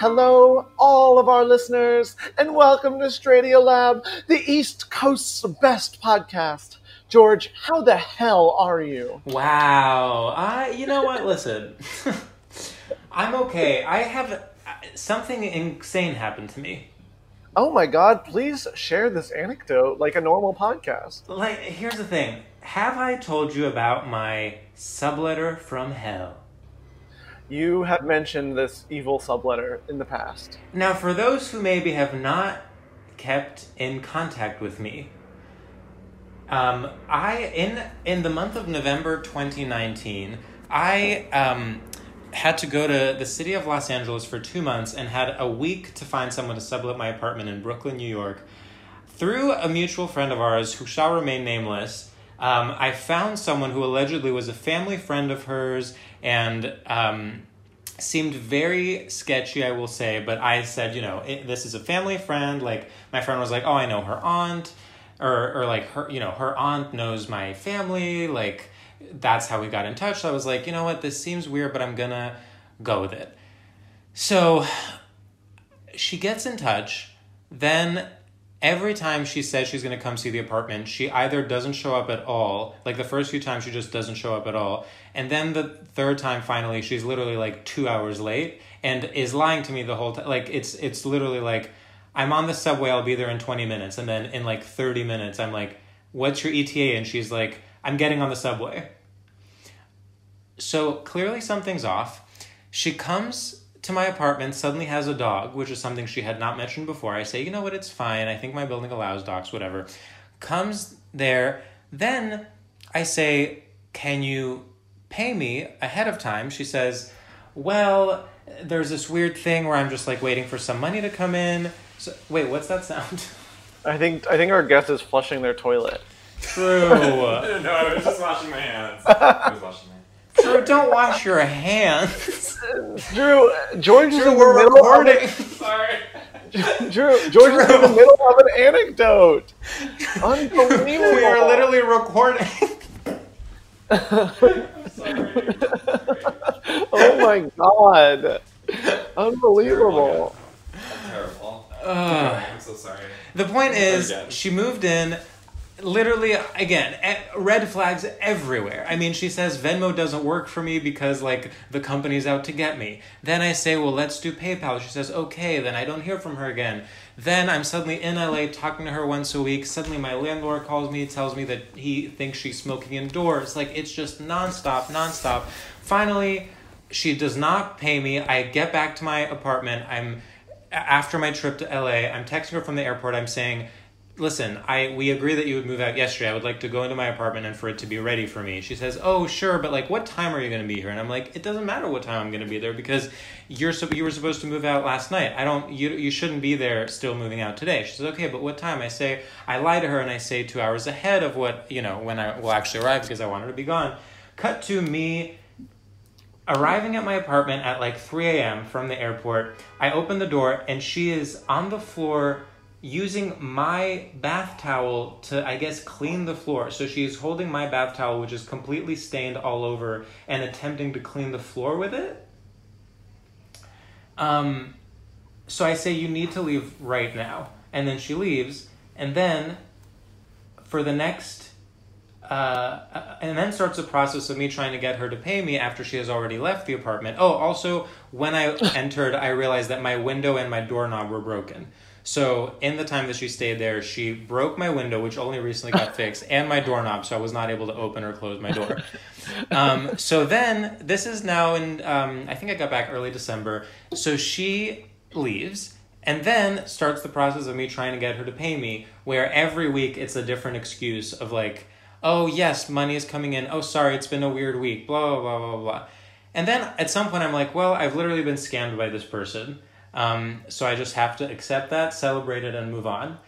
Hello, all of our listeners, and welcome to StraightioLab, the East Coast's best podcast. George, how the hell are you? Wow. I, you know what? Listen, I'm okay. I have something insane happened to me. Oh my god, please share this anecdote like a normal podcast. Like, here's the thing Have I told you about my subletter from hell? You have mentioned this evil subletter in the past. Now, for those who maybe have not kept in contact with me, um, I in in the month of November 2019, I um, had to go to the city of Los Angeles for two months and had a week to find someone to sublet my apartment in Brooklyn, New York. Through a mutual friend of ours who shall remain nameless, um, I found someone who allegedly was a family friend of hers and um, seemed very sketchy, I will say. But I said, you know, it, this is a family friend. Like my friend was like, oh, I know her aunt, or or like her, you know, her aunt knows my family. Like that's how we got in touch. So I was like, you know what, this seems weird, but I'm gonna go with it. So she gets in touch. Then every time she says she's to come see the apartment, she either doesn't show up at all. Like the first few times, she just doesn't show up at all. And then the third time, finally, she's literally like two hours late and is lying to me the whole time. Like it's it's literally like I'm on the subway. I'll be there in twenty minutes, and then in like thirty minutes, I'm like, "What's your ETA?" And she's like, "I'm getting on the subway." So clearly something's off. She comes to my apartment, suddenly has a dog, which is something she had not mentioned before. I say, you know what, it's fine. I think my building allows dogs, whatever. Comes there. Then I say, can you pay me ahead of time? She says, well, there's this weird thing where I'm just like waiting for some money to come in. So, wait, what's that sound? I think I think our guest is flushing their toilet. True. no, I was just washing my hands. I was washing my hands. Drew, don't wash your hands. Drew, George is in the we're middle recording. of Sorry. Drew, George is in the middle of an anecdote. Unbelievable. we are literally recording. oh my god. Unbelievable. Terrible. Ugh. I'm so sorry. The point is, she moved in. Literally again red flags everywhere. I mean she says venmo doesn't work for me because like the company's out to get me. Then i say well let's do paypal. She says okay then i don't hear from her again. Then i'm suddenly in la talking to her once a week. Suddenly my landlord calls me tells me that he thinks she's smoking indoors. Like it's just nonstop nonstop. Finally she does not pay me. I get back to my apartment. I'm after my trip to la i'm texting her from the airport. I'm saying listen, I we agree that you would move out yesterday. I would like to go into my apartment and for it to be ready for me. She says, "Oh, sure, but like what time are you going to be here?" And I'm like, "It doesn't matter what time I'm going to be there because you're so you were supposed to move out last night. I don't you you shouldn't be there still moving out today." She says, "Okay, but what time?" I say, I lie to her and I say 2 hours ahead of what, you know, when I will actually arrive because I want her to be gone. Cut to me arriving at my apartment at like 3 a.m. from the airport. I open the door and she is on the floor using my bath towel to, I guess, clean the floor. So she's holding my bath towel, which is completely stained all over, and attempting to clean the floor with it. Um, so I say, You need to leave right now. And then she leaves, and then for the next. Uh, and then starts the process of me trying to get her to pay me after she has already left the apartment. Oh, also, when I entered, I realized that my window and my doorknob were broken. So in the time that she stayed there, she broke my window, which only recently got fixed, and my doorknob, so I was not able to open or close my door. Um, so then this is now in um, I think I got back early December. So she leaves and then starts the process of me trying to get her to pay me, where every week it's a different excuse of like, oh yes, money is coming in. Oh sorry, it's been a weird week. Blah blah blah blah blah. And then at some point I'm like, well, I've literally been scammed by this person. Um, so I just have to accept that, celebrate it, and move on.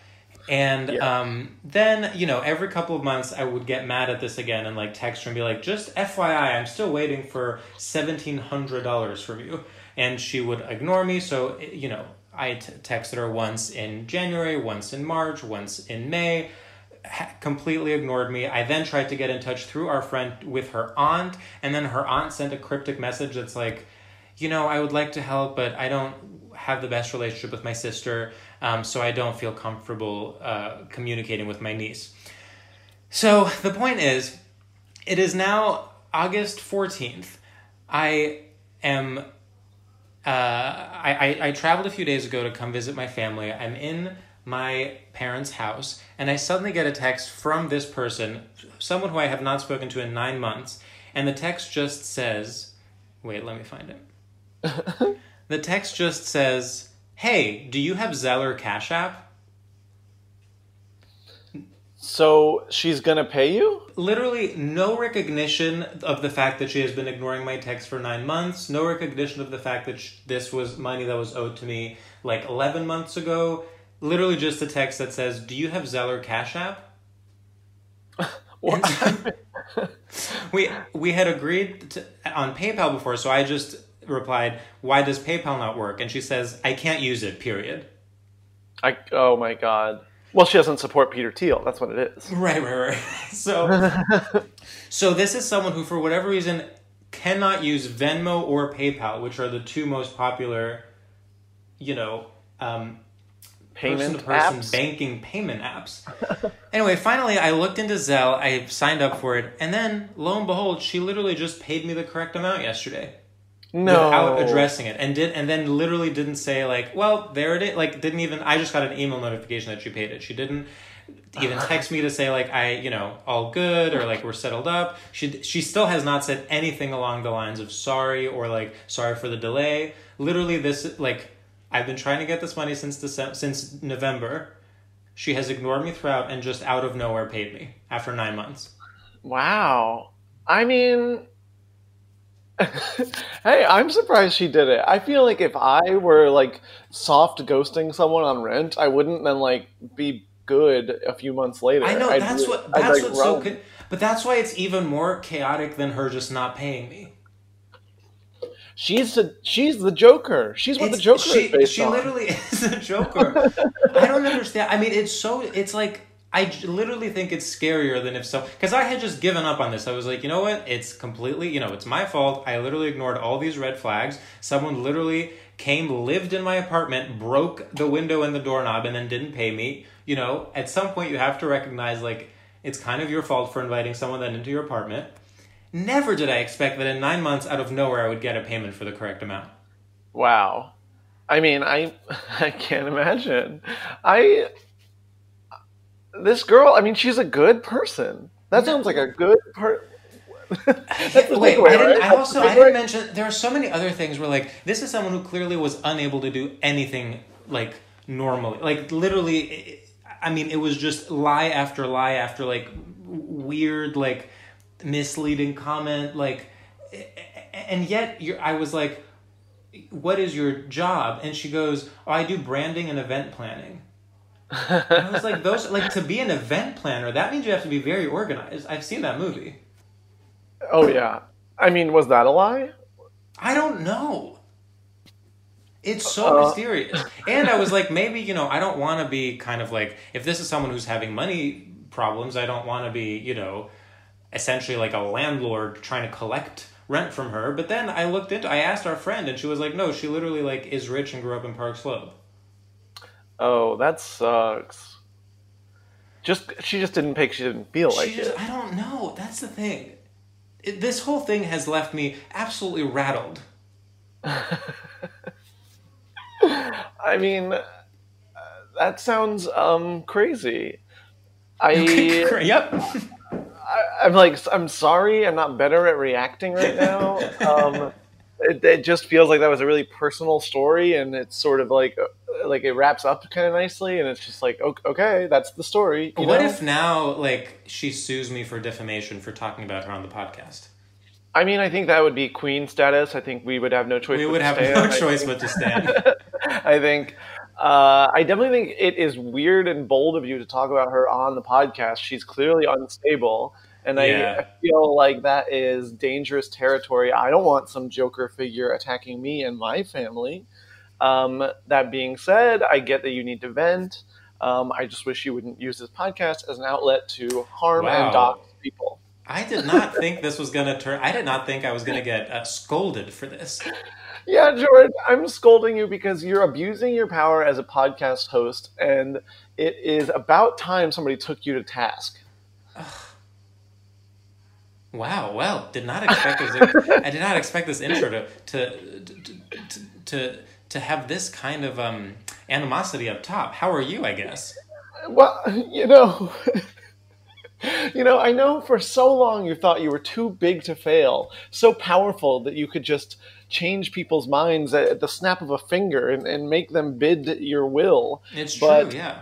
And yeah. um, then, you know, every couple of months I would get mad at this again and like text her and be like, just FYI, I'm still waiting for $1,700 from you. And she would ignore me. So, you know, I t- texted her once in January, once in March, once in May. Ha- completely ignored me. I then tried to get in touch through our friend with her aunt, and then her aunt sent a cryptic message that's like, you know, I would like to help, but I don't have the best relationship with my sister, um, so I don't feel comfortable uh, communicating with my niece. So the point is, it is now August 14th. I am. Uh, I, I, I traveled a few days ago to come visit my family. I'm in my parents' house, and I suddenly get a text from this person, someone who I have not spoken to in nine months, and the text just says, Wait, let me find it. The text just says, Hey, do you have Zeller Cash App? So she's gonna pay you? Literally, no recognition of the fact that she has been ignoring my text for nine months. No recognition of the fact that sh- this was money that was owed to me like 11 months ago. Literally, just a text that says, Do you have Zeller Cash App? we we had agreed to, on PayPal before, so I just replied, "Why does PayPal not work?" And she says, "I can't use it." Period. I oh my god. Well, she doesn't support Peter Thiel. That's what it is. Right, right, right. So, so this is someone who, for whatever reason, cannot use Venmo or PayPal, which are the two most popular, you know, um, payment person apps? banking payment apps. anyway, finally, I looked into Zelle. I signed up for it, and then lo and behold, she literally just paid me the correct amount yesterday no. without addressing it. And did and then literally didn't say like well there it is like didn't even i just got an email notification that she paid it. She didn't even uh-huh. text me to say like i you know all good or like we're settled up. She she still has not said anything along the lines of sorry or like sorry for the delay. Literally this like i've been trying to get this money since December, since november. She has ignored me throughout and just out of nowhere paid me after nine months. Wow. I mean hey, I'm surprised she did it. I feel like if I were like soft ghosting someone on rent, I wouldn't then like be good a few months later. I know I'd that's what that's like what's run. so good. But that's why it's even more chaotic than her just not paying me. She's the she's the Joker. She's what it's, the Joker she, is based she on. She literally is the Joker. I don't understand. I mean, it's so it's like I literally think it's scarier than if so because I had just given up on this. I was like, you know what? It's completely, you know, it's my fault. I literally ignored all these red flags. Someone literally came, lived in my apartment, broke the window and the doorknob, and then didn't pay me. You know, at some point you have to recognize like It's kind of your fault for inviting someone then into your apartment. Never did I expect that in nine months, out of nowhere, I would get a payment for the correct amount. Wow. I mean, I I can't imagine. I this girl. I mean, she's a good person. That sounds like a good per. That's the Wait, takeaway, I, didn't, right? I also I didn't mention there are so many other things where like this is someone who clearly was unable to do anything like normally, like literally. I mean, it was just lie after lie after like weird, like misleading comment, like, and yet you're. I was like, "What is your job?" And she goes, "Oh, I do branding and event planning." I was like, "Those like to be an event planner. That means you have to be very organized." I've seen that movie. Oh yeah. I mean, was that a lie? I don't know. It's so Uh, mysterious. And I was like, maybe, you know, I don't want to be kind of like, if this is someone who's having money problems, I don't want to be, you know, essentially like a landlord trying to collect rent from her. But then I looked into, I asked our friend, and she was like, no, she literally like is rich and grew up in Park Slope. Oh, that sucks. Just she just didn't pick. She didn't feel like just, it. I don't know. That's the thing. It, this whole thing has left me absolutely rattled. I mean, uh, that sounds um crazy. I yep. I, I'm like I'm sorry. I'm not better at reacting right now. Um, it, it just feels like that was a really personal story, and it's sort of like uh, like it wraps up kind of nicely, and it's just like okay, that's the story. you what know? if now, like, she sues me for defamation for talking about her on the podcast? I mean, I think that would be queen status. I think we would have no choice. We but would to have stand. no I choice think- but to stand. I think. Uh, I definitely think it is weird and bold of you to talk about her on the podcast. She's clearly unstable, and I, Yeah. I feel like that is dangerous territory. I don't want some Joker figure attacking me and my family. Um, that being said, I get that you need to vent. Um, I just wish you wouldn't use this podcast as an outlet to harm Wow. and dox people. I did not think this was going to turn. I did not think I was going to get uh, scolded for this. Yeah, George, I'm scolding you because you're abusing your power as a podcast host, and it is about time somebody took you to task. Wow. Well, did not expect this. I did not expect this intro to to to to, to, to have this kind of um, animosity up top. How are you? I guess. Well, you know, you know, I know for so long you thought you were too big to fail, so powerful that you could just change people's minds at the snap of a finger and, and make them bid your will. It's true. Yeah.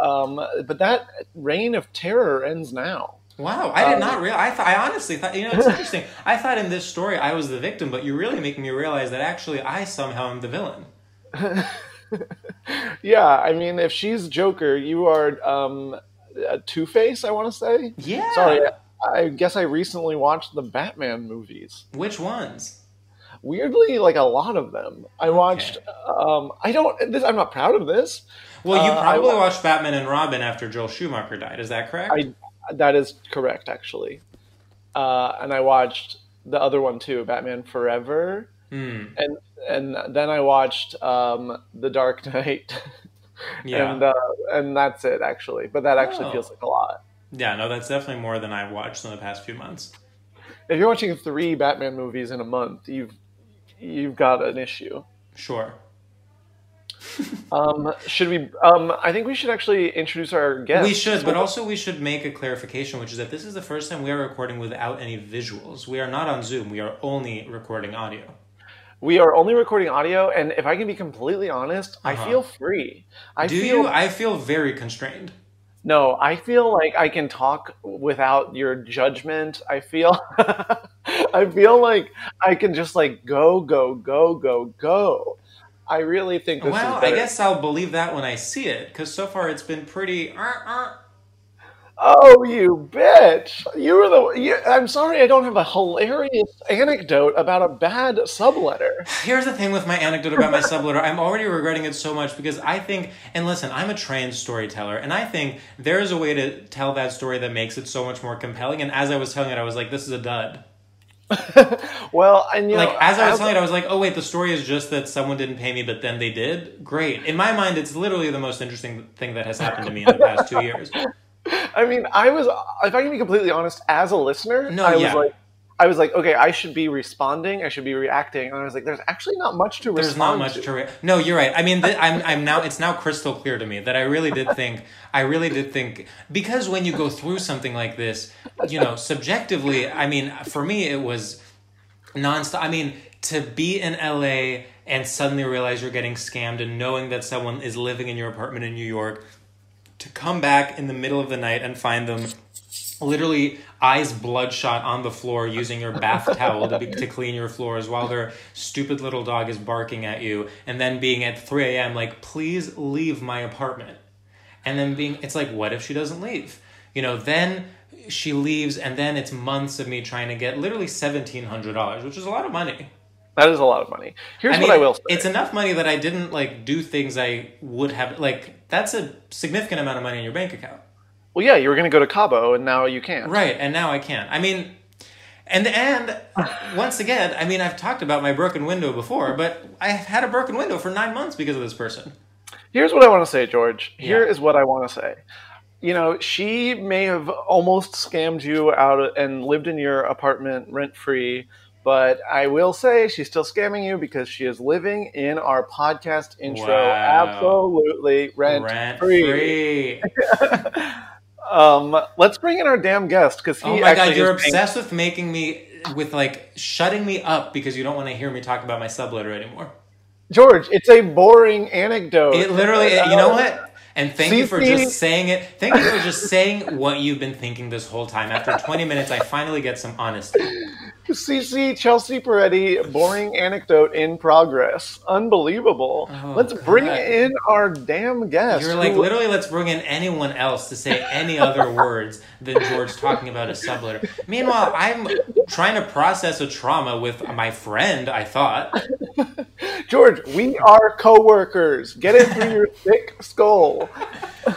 Um, but that reign of terror ends now. Wow, I did Um, not realize. I thought. I honestly thought. You know, it's interesting. I thought in this story I was the victim, but you're really making me realize that actually I somehow am the villain. Yeah, I mean, if she's Joker, you are um, Two Face. I want to say. Yeah. Sorry, I guess I recently watched the Batman movies. Which ones? Weirdly, like a lot of them. I watched. Um, I don't. This, I'm not proud of this. Well, you Uh, probably wa- watched Batman and Robin after Joel Schumacher died. Is that correct? I that is correct actually, uh, and I watched the other one too, Batman Forever, Hmm. and and then I watched um, The Dark Knight. Yeah. and uh, and that's it actually. But that actually Oh. feels like a lot. Yeah, no, that's definitely more than I've watched in the past few months. If you're watching three Batman movies in a month, you've you've got an issue. Sure. Um, should we? Um, I think we should actually introduce our guest. We should, but also we should make a clarification, which is that this is the first time we are recording without any visuals. We are not on Zoom. We are only recording audio. we are only recording audio, and if I can be completely honest, I Uh-huh. feel free. I Do feel you? I feel very constrained. no. I feel like I can talk without your judgment. I feel. I feel like I can just like go, go, go, go, go. I really think this well, I guess I'll believe that when I see it, because so far it's been pretty. Uh, uh. Oh, you bitch! You were the. You, I'm sorry, I don't have a hilarious anecdote about a bad subletter. Here's the thing with my anecdote about my subletter. I'm already regretting it so much because I think, and listen, I'm a trained storyteller, and I think there's a way to tell that story that makes it so much more compelling. And as I was telling it, I was like, this is a dud. Well, and you like as I was telling it, I was like, oh wait, the story is just that someone didn't pay me, but then they did. Great. In my mind, it's literally the most interesting thing that has happened to me in the past two years. I mean, I was, if I can be completely honest, as a listener, No, I yeah. was like, I was like, okay, I should be responding, I should be reacting, and I was like, there's actually not much to There's respond There's not much to. to. Re- no, you're right. I mean, th- I'm I'm now. It's now crystal clear to me that I really did think. I really did think because when you go through something like this, you know, subjectively. I mean, for me, it was nonstop. I mean, to be in LA and suddenly realize you're getting scammed, and knowing that someone is living in your apartment in New York, to come back in the middle of the night and find them literally eyes bloodshot on the floor using your bath towel to, be, to clean your floors while their stupid little dog is barking at you and then being at 3 a.m like please leave my apartment and then being it's like what if she doesn't leave you know then she leaves and then it's months of me trying to get literally $1700 which is a lot of money That is a lot of money. Here's I mean, what I will say. It's enough money that I didn't like do things I would have like that's a significant amount of money in your bank account. Well, yeah, you were going to go to Cabo, and now you can't. Right, and now I can't. I mean, and and once again, I mean, I've talked about my broken window before, but I've had a broken window for nine months because of this person. Here's what I want to say, George. Here Yeah. is what I want to say. You know, she may have almost scammed you out and lived in your apartment rent free, but I will say she's still scamming you because she is living in our podcast intro Wow. absolutely rent, Rent free. free. Um, let's bring in our damn guest because he Oh my god, you're is paying- obsessed with making me with like shutting me up because you don't want to hear me talk about my subletter anymore. George, it's a boring anecdote. It literally, you know what? And thank you for just saying it. Thank you for just saying what you've been thinking this whole time. After 20 minutes, I finally get some honesty. CC Chelsea Peretti, boring anecdote in progress. Unbelievable. Oh, let's bring Oh, God. in our damn guest. You're like, who- literally, let's bring in anyone else to say any other words than George talking about a subletter. Meanwhile, I'm trying to process a trauma with my friend, I thought. George, we are co-workers. Get it through your thick skull.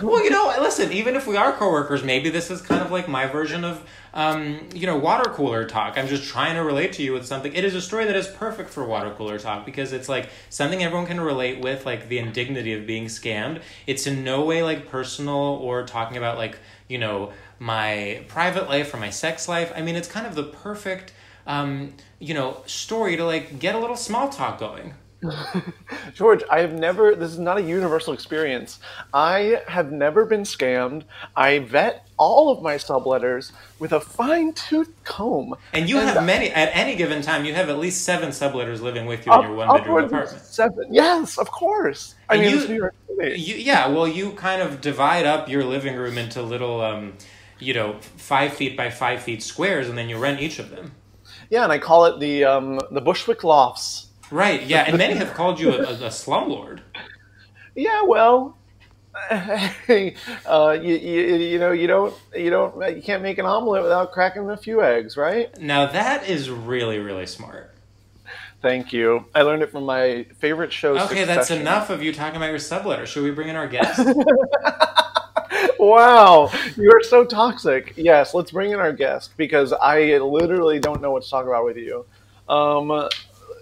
Well, you know, listen, even if we are coworkers, maybe this is kind of like my version of, um, you know, water cooler talk. I'm just trying to relate to you with something. It is a story that is perfect for water cooler talk because it's like something everyone can relate with, like the indignity of being scammed. It's in no way like personal or talking about like, you know, my private life or my sex life. I mean, it's kind of the perfect, um, you know, story to like get a little small talk going. George, I have never, this is not a universal experience. I have never been scammed. I vet all of my subletters with a fine tooth comb. And you have many at any given time. You have at least seven subletters living with you in your one bedroom apartment. Seven. Yes, of course. I And mean, you- New York City. You, yeah, well, you kind of divide up your living room into little, um, you know, five feet by five feet squares, and then you rent each of them. Yeah, and I call it the um, the Bushwick Lofts. Right. Yeah, and many have called you a, a, a slumlord. Yeah, well, uh, you, you, you know, you don't, you don't, you can't make an omelet without cracking a few eggs, right? Now that is really, really smart. Thank you. I learned it from my favorite show. Okay, that's enough of you talking about your subletter. Should we bring in our guest? Wow, you are so toxic. Yes, let's bring in our guest because I literally don't know what to talk about with you. Um,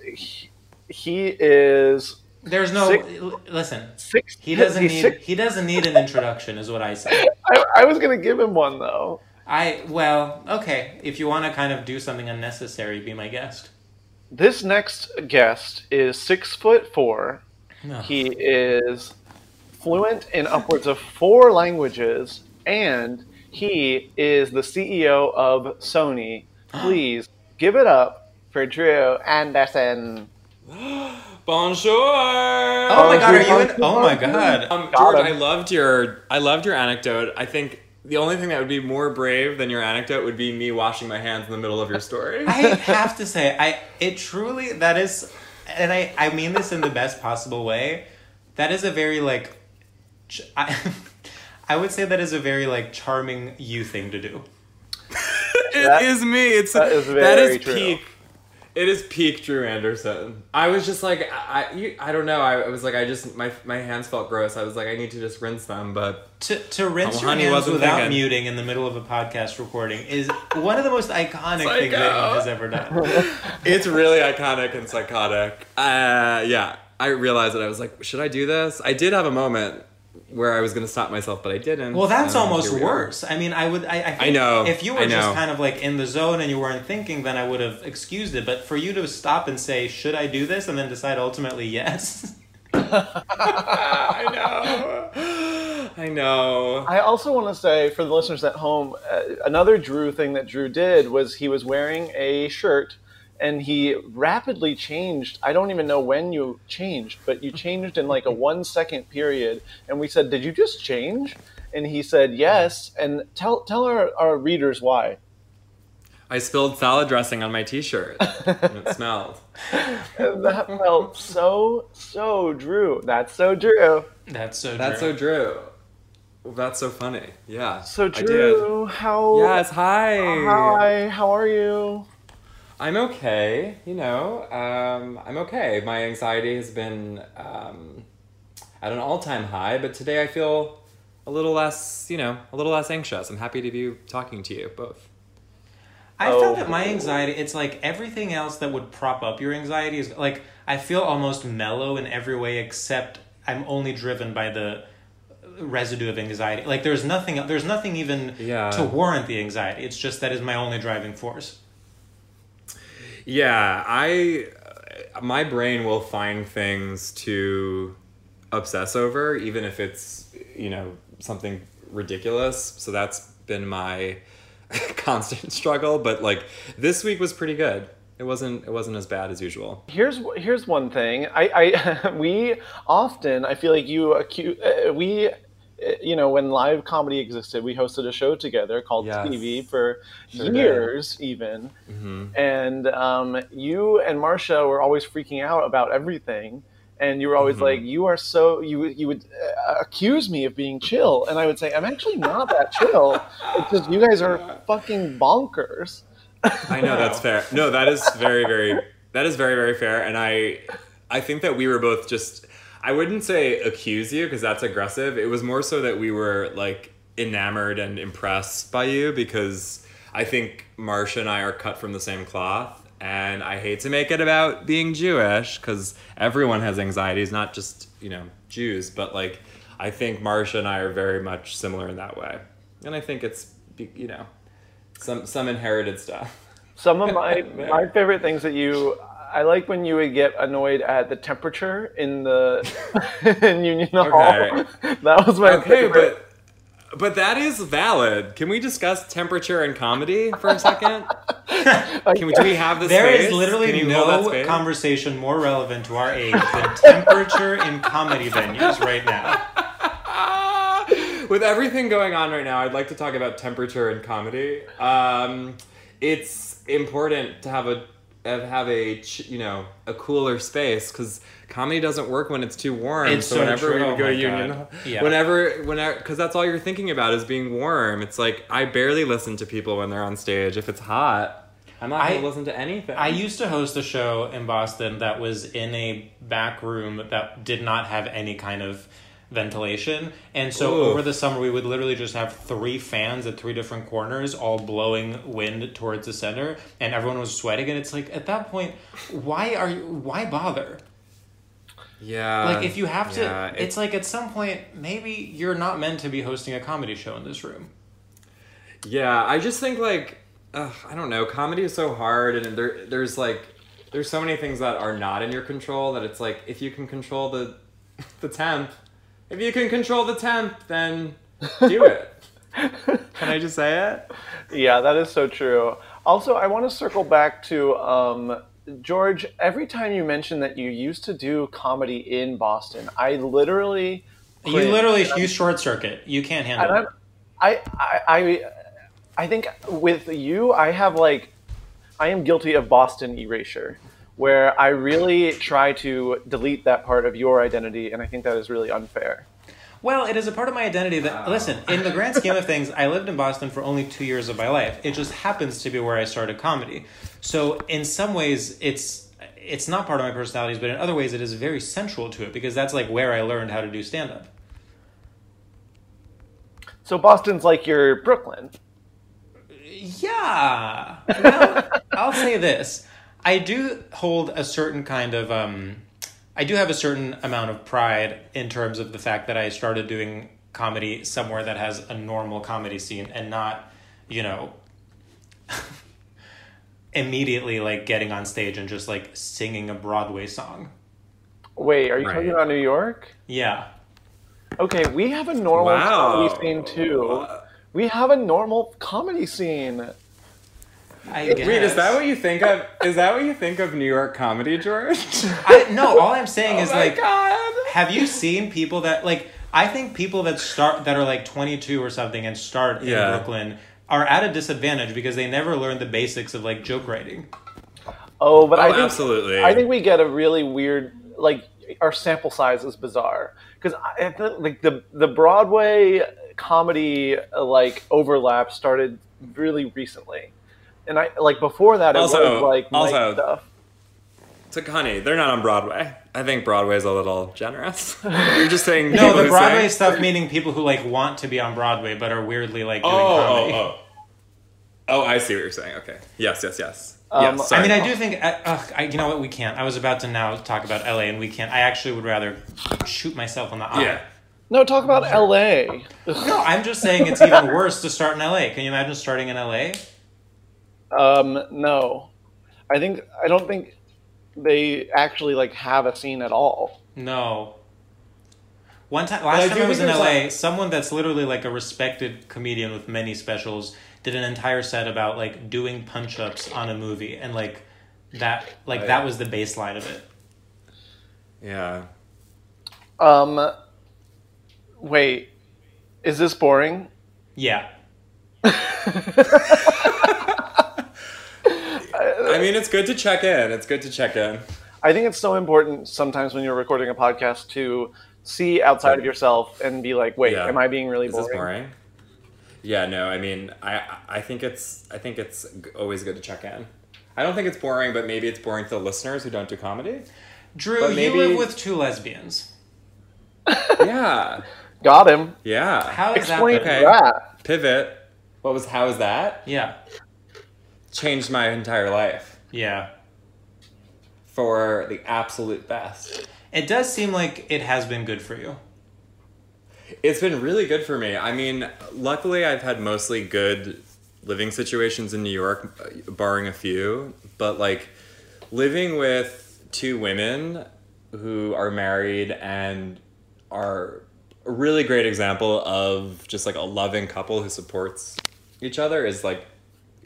he, he is. There's no Six- listen. Six, He doesn't need six- he doesn't need an introduction, is what I say. I, I was gonna give him one though. I well, okay. If you want to kind of do something unnecessary, be my guest. This next guest is six foot four. No. He is fluent in upwards of four languages, and he is the CEO of Sony. Please give it up for Drew Anderson. Bonjour. Oh my god, are you in? Oh my god. Um, George. I loved your I loved your anecdote. I think the only thing that would be more brave than your anecdote would be me washing my hands in the middle of your story. I have to say, I it truly that is, and I I mean this in the best possible way. That is a very like, ch- I, I would say that is a very like charming you thing to do. It is That- me. It's that is that very is true. peak. It is peak Drew Anderson. I was just like I you, I don't know. I, I was like I just my my hands felt gross. I was like I need to just rinse them, but To to rinse Oh, your hands without thinking. muting in the middle of a podcast recording is one of the most iconic things Psycho. anyone has ever done. it's really iconic and psychotic. Uh, yeah, I realized that I was like, should I do this? I did have a moment where I was going to stop myself, but I didn't. Well, that's and almost here we are. worse. I mean, I would. I, I, think I know, If you were just kind of like in the zone and you weren't thinking, then I would have excused it. But for you to stop and say, "Should I do this?" and then decide ultimately yes. I know. I know. I also want to say for the listeners at home, uh, another Drew thing that Drew did was he was wearing a shirt and he rapidly changed. I don't even know when you changed, but you changed in like a one second period. And we said, Did you just change? And he said, Yes. And tell, tell our, our readers why. I spilled salad dressing on my t-shirt. and it smelled. And that felt so, so Drew. That's so Drew. That's so. That's true. so Drew. That's so funny. Yeah. So I did. Drew, how Yes, hi. Hi, how are you? I'm okay, you know. Um, I'm okay. My anxiety has been um, at an all-time high, but today I feel a little less, you know, a little less anxious. I'm happy to be talking to you both. I Oh. found that my anxiety, it's like everything else that would prop up your anxiety is like I feel almost mellow in every way except I'm only driven by the residue of anxiety. Like there's nothing there's nothing even Yeah. to warrant the anxiety. It's just that is my only driving force. Yeah, I my brain will find things to obsess over even if it's, you know, something ridiculous. So that's been my constant struggle, but like this week was pretty good. It wasn't it wasn't as bad as usual. Here's here's one thing. I, I we often I feel like you accuse uh, we you know when live comedy existed we hosted a show together called Yes. TV for Sure did. years even and um, you and Marcia were always freaking out about everything and you were always like you are so you you would uh, accuse me of being chill and I would say I'm actually not that chill it's just you guys are fucking bonkers I know that's fair. No, that is very, very that is very, very fair. And I I think that we were both just I wouldn't say accuse you because that's aggressive. It was more so that we were like enamored and impressed by you because I think Marsha and I are cut from the same cloth. And I hate to make it about being Jewish because everyone has anxieties, not just, you know, Jews, but like I think Marsha and I are very much similar in that way. And I think it's, you know, some some inherited stuff. Some of my my favorite things that you I like when you would get annoyed at the temperature in the in Union Hall. That was my Okay, favorite. but but that is valid. Can we discuss temperature and comedy for a second? Can we, do we have this? There is space? literally Can know no conversation more relevant to our age than temperature in comedy venues right now. With everything going on right now, I'd like to talk about temperature and comedy. Um, it's important to have a have a you know a cooler space because comedy doesn't work when it's too warm. It's so so whenever true. we Oh would go my to Union, God. Yeah. whenever whenever because that's all you're thinking about is being warm. It's like I barely listen to people when they're on stage. If it's hot, I'm not gonna listen to anything. I used to host a show in Boston that was in a back room that did not have any kind of ventilation. And so Ooh. over the summer, we would literally just have three fans at three different corners, all blowing wind towards the center, and everyone was sweating. And it's like, at that point, why are you, why bother? yeah, Like, if you have to, yeah, it- it's like at some point, maybe you're not meant to be hosting a comedy show in this room. Yeah, I just think like ugh, I don't know, comedy is so hard, and there there's like there's so many things that are not in your control that it's like if you can control the the temp, if you can control the temp, then do it. can I just say it? Yeah, that is so true. Also, I want to circle back to um, George. Every time you mention that you used to do comedy in Boston, I literally You literally you short circuit. You can't handle and it. I, I, I, I think with you, I have like, I am guilty of Boston erasure, where I really try to delete that part of your identity, and I think that is really unfair. Well, it is a part of my identity that, listen, in the grand scheme of things, I lived in Boston for only two years of my life. It just happens to be where I started comedy. So, in some ways, it's it's not part of my personalities, but in other ways, it is very central to it because that's like where I learned how to do stand up. So Boston's like your Brooklyn. Yeah. Well, I'll say this. I do hold a certain kind of um, I do have a certain amount of pride in terms of the fact that I started doing comedy somewhere that has a normal comedy scene and not, you know, immediately like getting on stage and just like singing a Broadway song. Wait, are you Right. talking about New York? Yeah. Okay, we have a normal Wow. comedy scene too. We have a normal comedy scene. I guess. Wait, is that what you think of? Is that what you think of New York comedy, George? I, no, all I'm saying is oh my like god! have you seen people that like I think people that start that are like 22 or something and start in Brooklyn are at a disadvantage because they never learned the basics of like joke writing. Oh, but Oh, I think absolutely. I think we get a really weird like our sample size is bizarre because like the the Broadway comedy uh, like overlap started really recently, and I like before that it Also- was like Mike also- stuff. It's like, honey, they're not on Broadway. I think Broadway's a little generous. You're just saying No, the Broadway sing- stuff meaning people who like want to be on Broadway but are weirdly like doing Oh, comedy. oh, oh. Oh, I see what you're saying. Okay. Yes, yes, yes. Um, yes. I mean, I do think. Uh, I, you know what? We can't. I was about to now talk about LA, and we can't. I actually would rather shoot myself in the eye. Yeah. No, talk about L.A. No, I'm just saying it's even worse to start in LA. Can you imagine starting in LA? Um, no, I think I don't think they actually like have a scene at all. No. One time, I last time I was in LA, like- someone that's literally like a respected comedian with many specials did an entire set about like doing punch ups on a movie, and like that, like Oh, that was the baseline of it. Yeah. Um, wait, is this boring? Yeah. I mean, it's good to check in. It's good to check in. I think it's so important sometimes when you're recording a podcast to see outside of yourself and be like, wait, Yeah. am I being really Is boring? this boring? Yeah, no. I mean, I I think it's I think it's always good to check in. I don't think it's boring, but maybe it's boring to the listeners who don't do comedy. Drew, But you maybe- live with two lesbians. Yeah, Got him. yeah. How is Explain that? Okay. that. Pivot. What was how is that? Yeah. Changed my entire life Yeah. for the absolute best. It does seem like it has been good for you. It's been really good for me. I mean, luckily I've had mostly good living situations in New York, barring a few. But like living with two women who are married and are a really great example of just like a loving couple who supports each other is like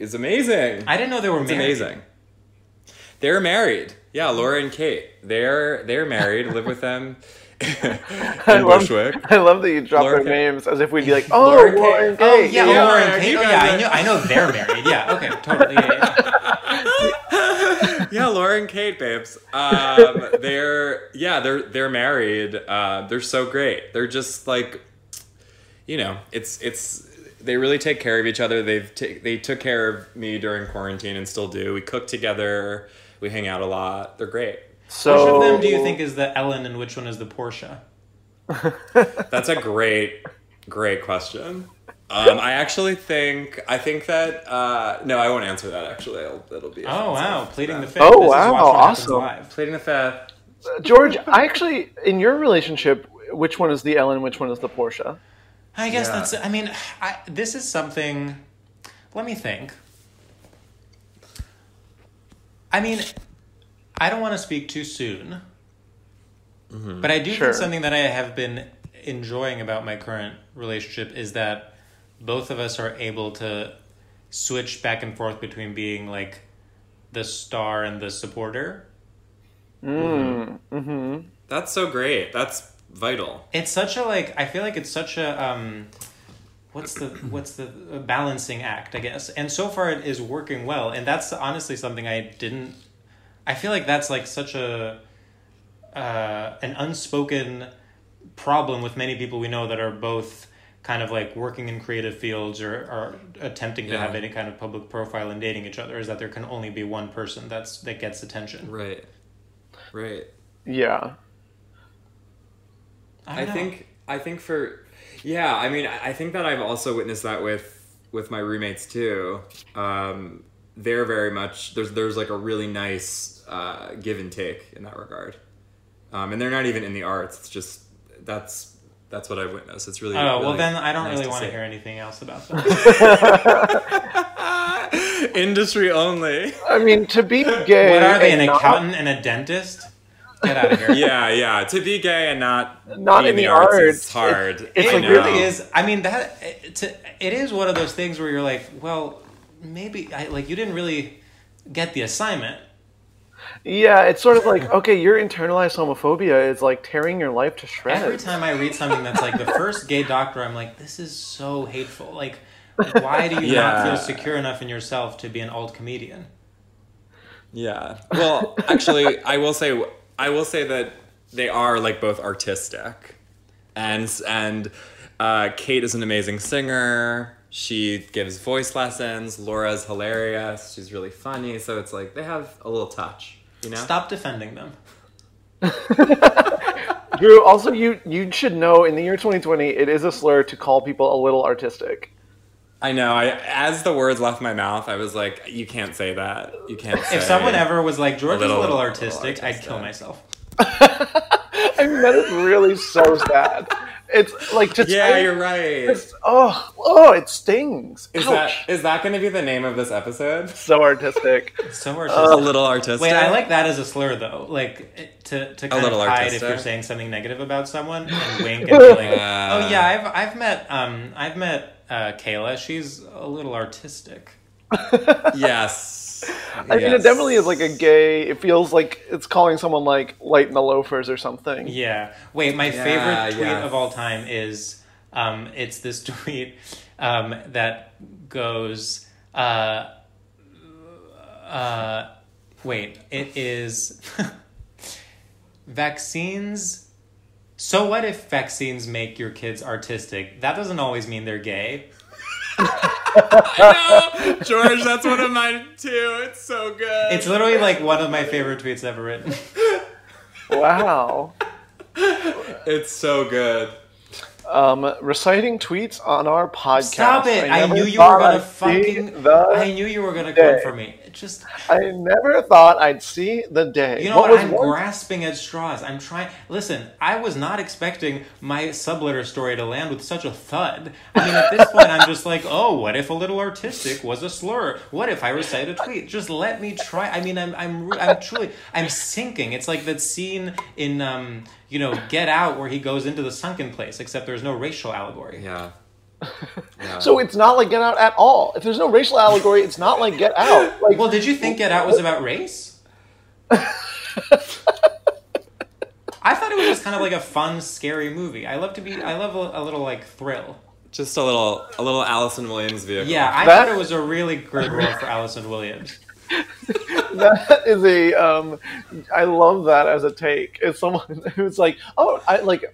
is amazing. I didn't know they were It's married. amazing. They're married. Yeah, Laura and Kate. They're they're married. live with them in I love, Bushwick. I love that you drop Laura their Kate. names as if we'd be like, oh, Laura Laura Kate. and Oh yeah, Yeah, Laura and Kate. Oh yeah, I know. I know they're married. Yeah. Okay. Totally. Yeah, yeah. yeah, Laura and Kate, babes. Um, they're yeah, they're they're married. Uh, they're so great. They're just like, you know, it's it's they really take care of each other. They've ta- they took care of me during quarantine and still do. We cook together. We hang out a lot. They're great. So, Which of them do you think is the Ellen and which one is the Portia? That's a great, great question. Um, I actually think I think that uh, no, I won't answer that. Actually, it'll, it'll be. Oh wow, pleading the fifth. Oh, This wow, Watch awesome. Live. Pleading the fifth. George, I actually, in your relationship, which one is the Ellen, which one is the Portia? I guess Yeah. that's. I mean, I, this is something. Let me think. I mean, I don't want to speak too soon, mm-hmm. but I do Sure. think something that I have been enjoying about my current relationship is that both of us are able to switch back and forth between being like the star and the supporter. Mm-hmm. Mm-hmm. That's so great. That's vital. It's such a like. I feel like it's such a um, what's the what's the uh, balancing act, I guess. And so far, it is working well. And that's honestly something I didn't. I feel like that's like such a uh, an unspoken problem with many people we know that are both kind of like working in creative fields or are attempting to Yeah. have any kind of public profile and dating each other is that there can only be one person that's that gets attention. Right. Right. Yeah. I, don't think I think for yeah, I mean I I think that I've also witnessed that with with my roommates too. Um, they're very much there's there's like a really nice uh, give and take in that regard. um, and they're not even in the arts. It's just that's that's what I've witnessed. It's really. Oh well, then I don't nice really want to hear anything else about that. Industry only. I mean, to be gay. what are they? An and not- accountant and a dentist? Get out of here. yeah, yeah. To be gay and not Not be in in the the arts, arts. is hard. It's it I like know. really is. I mean, that it, to, it is one of those things where you're like, well, maybe I, like you didn't really get the assignment. Yeah, it's sort of like okay, your internalized homophobia is like tearing your life to shreds. Every time I read something that's like the first gay doctor, I'm like, this is so hateful. Like, why do you not feel secure enough in yourself to be an alt comedian? Yeah. Well, actually, I will say I will say that they are like both artistic, and and uh, Kate is an amazing singer. She gives voice lessons. Laura's hilarious. She's really funny. So it's like they have a little touch. You know. Stop defending them. Drew, also you you should know in the year 2020 it is a slur to call people a little artistic. I know. I as the words left my mouth, I was like, "You can't say that. You can't." Say If someone ever was like George is a little- little a artistic, I'd kill myself. I mean that is really so sad. It's like to Yeah, say- you're right. it's- oh, oh, it stings. Is Ouch. that is that going to be the name of this episode? so artistic? So artistic a little artistic. Wait, I like that as a slur though. Like to to kind little of hide if you're saying something negative about someone and wink and be like, Uh, "Oh yeah, I've I've met um I've met uh, Kayla. She's a little artistic." Yes. I mean, it definitely is like a gay. It feels like it's calling someone like light in the loafers or something. Yeah. Wait, my Yeah, favorite tweet yeah. of all time is um, it's this tweet um, that goes. Uh, uh, wait, it is vaccines. So what if vaccines make your kids artistic? That doesn't always mean they're gay. I know, George. That's one of mine too. It's so good. It's literally like one of my favorite tweets ever written. Wow. It's so good. Um, reciting tweets on our podcast. Stop it! I, never knew you were gonna I'd fucking. The I knew you were gonna day. come for me. It just. I never thought I'd see the day. You know what? was I'm once- grasping at straws. I'm trying. Listen, I was not expecting my subletter story to land with such a thud. I mean, at this point, I'm just like, oh, what if a little artistic was a slur? What if I recite a tweet? Just let me try. I mean, I'm, I'm, I'm truly, I'm sinking. It's like that scene in, um, you know, Get Out where he goes into the sunken place, except there's no racial allegory. Yeah. Yeah. So it's not like Get Out at all. If there's no racial allegory, it's not like Get Out. Like, Well, did you think Get Out was about race? I thought it was just kind of like a fun, scary movie. I love to be. I love a, a little like thrill. just a little, a little Allison Williams vehicle. Yeah, I That- thought it was a really good role for Allison Williams. that is a. Um, I love that as a take. It's someone who's like, oh, I like.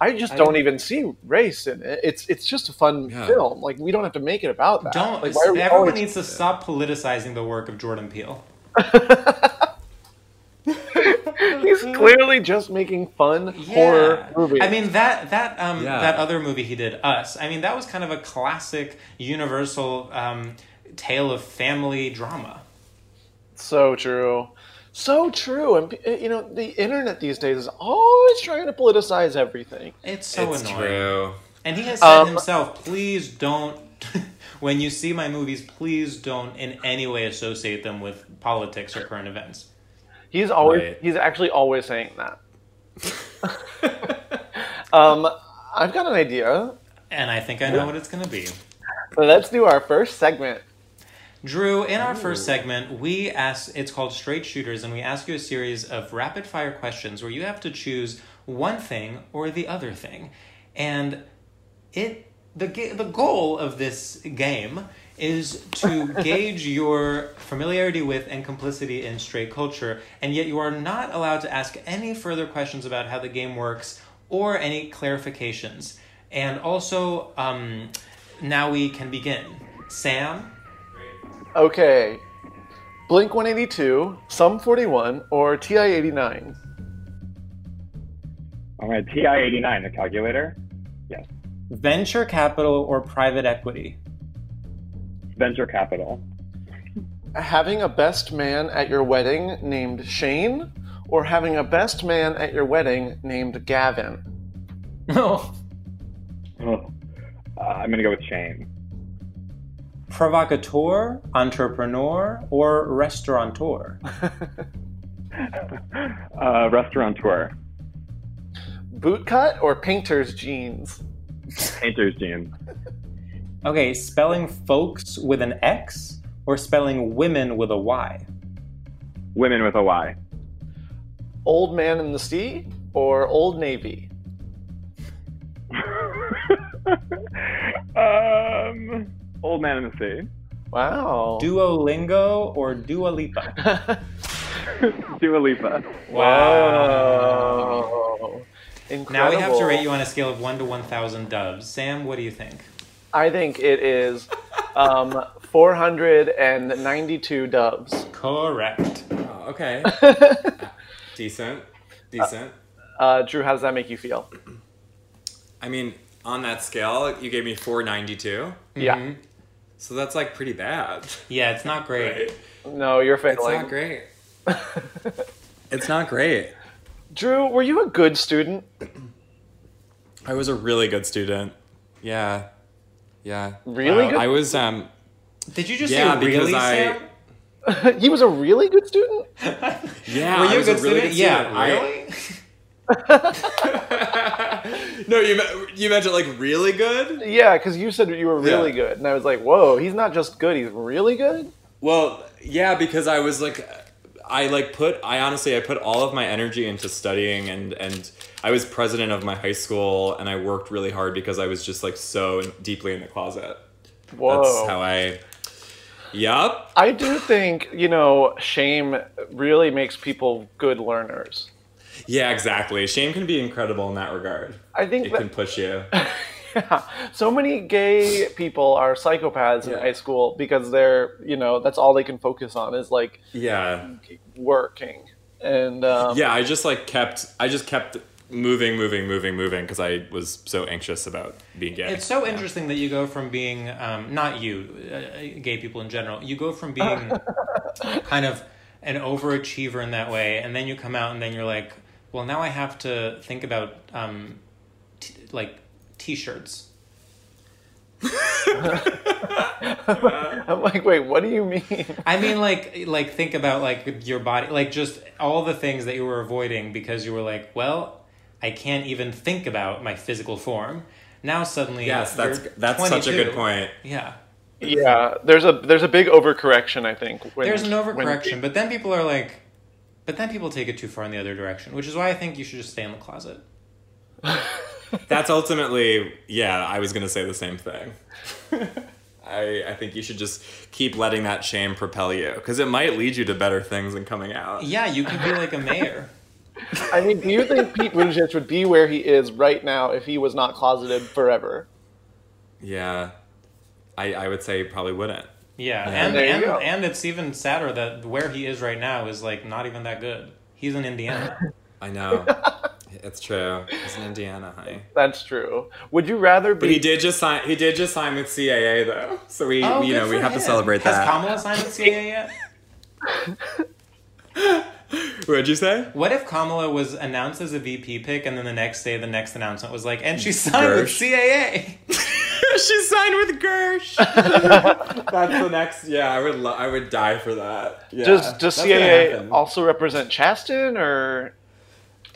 I just I don't even see race in it. It's it's just a fun Yeah. film. Like we don't have to make it about that. Don't. Like, everyone always- needs to stop politicizing the work of Jordan Peele. He's clearly just making fun horror movies. I mean that that um Yeah. that other movie he did, Us. I mean that was kind of a classic universal um, tale of family drama. So true. So true. And uh, you know, the internet these days is always trying to politicize everything. It's so it's annoying. true. And he has said Um, himself, please don't, when you see my movies, please don't in any way associate them with politics or current events. He's always Right. he's actually always saying that. um, I've got an idea. And I think I know what it's going to be. Let's do our first segment. Drew, in our first segment, we ask it's called Straight Shooters, and we ask you a series of rapid fire questions where you have to choose one thing or the other thing. And it the the goal of this game is to gauge your familiarity with and complicity in straight culture, and yet you are not allowed to ask any further questions about how the game works or any clarifications. And also, um, now we can begin. Sam, Okay. Blink 182, Sum 41, or TI 89? I'm going to TI 89, the calculator. Yes. venture capital or private equity? Venture capital. Having a best man at your wedding named Shane, or having a best man at your wedding named Gavin? No. Oh, uh, I'm gonna go with Shane. Provocateur, entrepreneur, or restaurateur? Uh, restaurateur. Bootcut or painter's jeans? Painter's jeans. Okay, spelling folks with an X or spelling women with a Y? Women with a Y. Old man in the sea or old navy? um, old man in the sea. Wow. Duolingo or Dua Lipa? Dua Lipa. Wow. Incredible. Now we have to rate you on a scale of 1 to 1,000 doves. Sam, what do you think? I think it is um, 492 doves. Correct. Oh, okay. Decent. Decent. Uh, Drew, how does that make you feel? I mean, on that scale, you gave me 492. Yeah. Mhm. So that's like pretty bad. Yeah, it's not great. No, you're failing. It's not great. it's not great. Drew, were you a good student? I was a really good student. Yeah. Yeah. Really Wow. good? I was um Did you just yeah, say because really, I Sam? he was a really good student? yeah, Were I you a was good really student? Yeah, student. I- really? no, you you meant it like really good? Yeah, because you said you were really Yeah. good. And I was like, whoa, he's not just good, he's really good? Well, yeah, because I was like, I like put, I honestly, I put all of my energy into studying, and and I was president of my high school, and I worked really hard because I was just like so deeply in the closet. Whoa. That's how I. Yep. I do think, you know, shame really makes people good learners. Yeah, exactly. Shame can be incredible in that regard. I think It that- can push you. Yeah. So many gay people are psychopaths in high school because they're, you know, that's all they can focus on is like Yeah. working. And um, Yeah, I just like kept, I just kept moving, moving, moving, moving because I was so anxious about being gay. It's so interesting that you go from being, um, not you, uh, gay people in general, you go from being kind of an overachiever in that way, and then you come out and then you're like, well, now I have to think about, um, t- like, t shirts. I'm like, wait, what do you mean? I mean, like, like think about like your body, like just all the things that you were avoiding because you were like, well, I can't even think about my physical form. Now suddenly, Yes, that's you're that's such a good point. Yeah, Yeah, there's a there's a big overcorrection, I think. When, there's an when- overcorrection, but then people are like, but then people take it too far in the other direction, which is why I think you should just stay in the closet. That's ultimately, yeah, I was going to say the same thing. I, I think you should just keep letting that shame propel you because it might lead you to better things than coming out. Yeah, you could be like a mayor. I mean, do you think Pete Buttigieg would be where he is right now if he was not closeted forever? Yeah. I, I would say you probably wouldn't. Yeah, Yeah. and and, and it's even sadder that where he is right now is like not even that good. He's in Indiana. I know. it's true. He's in Indiana, honey. That's true. Would you rather But he did just sign. He did just sign with CAA though, so we, Oh, you know, we for have to him. celebrate Has that. Kamala signed with CAA yet? What'd you say? What if Kamala was announced as a VP pick and then the next day the next announcement was like, and she signed with CAA? she signed with Gersh. That's the next. Yeah, I would. Lo- I would die for that. Yeah, does does CAA also represent Chasten or?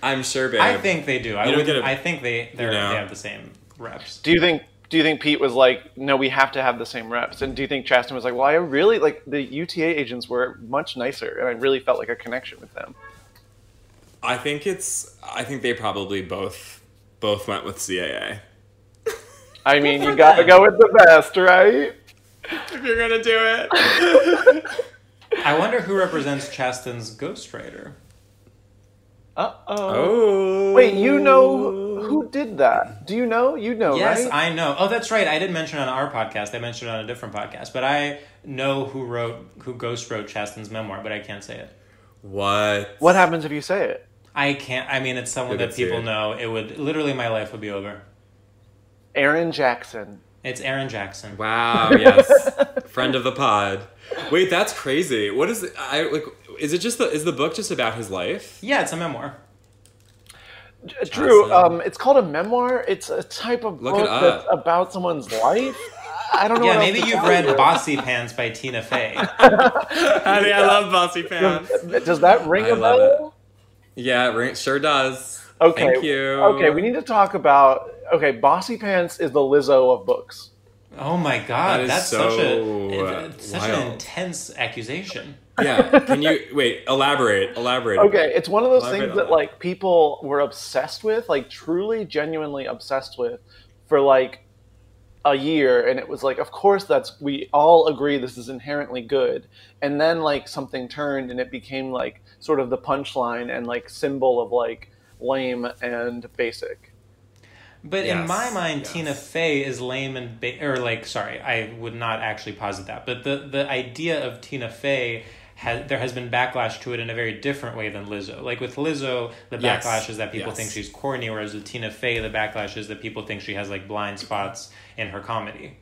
I'm sure, babe. I think they do. I You don't would. a- I think they they're, you know. they have the same reps. Do you think? Do you think Pete was like, no, we have to have the same reps? And do you think Chasten was like, well, I really like the UTA agents were much nicer, and I really felt like a connection with them. I think it's. I think they probably both both went with CAA. I mean, you gotta go with the best, right? If you're gonna do it. I wonder who represents Chasten's ghostwriter. Uh oh. Oh. Wait, you know who did that? Do you know? You know, yes, right? I know. Oh, that's right. I didn't mention it on our podcast. I mentioned it on a different podcast. But I know who wrote who ghost wrote Chasten's memoir, but I can't say it. What? What happens if you say it? I can't. I mean, it's someone that people sued. know. It would literally my life would be over. Aaron Jackson. It's Aaron Jackson. Wow. Yes. Friend of the pod. Wait, that's crazy. What is it? I like? is it just the is the book just about his life? Yeah, it's a memoir. Drew, um, it's called a memoir. It's a type of Look book that's about someone's life. I don't know. Yeah, what maybe you've read you. Bossy Pants by Tina Fey. Honey, I love Bossy Pants. Does that ring I a love bell? Yeah, it ring- sure does. Okay. Thank you. Okay, we need to talk about. Okay, Bossy Pants is the Lizzo of books. Oh my god, That is that's so, such a uh, it's such an intense accusation. Yeah. Can you wait? Elaborate. Elaborate. Okay, it's one of those Elaborate things on that like people were obsessed with, like truly, genuinely obsessed with, for like a year, and it was like, of course, that's we all agree this is inherently good, and then like something turned, and it became like sort of the punchline and like symbol of like lame and basic. But in my mind, Tina Fey is lame and ba- or like sorry, I would not actually posit that. But the the idea of Tina Fey has there has been backlash to it in a very different way than Lizzo. Like with Lizzo, the Yes, backlash is that people yes. think she's corny, whereas with Tina Fey, the backlash is that people think she has like blind spots in her comedy.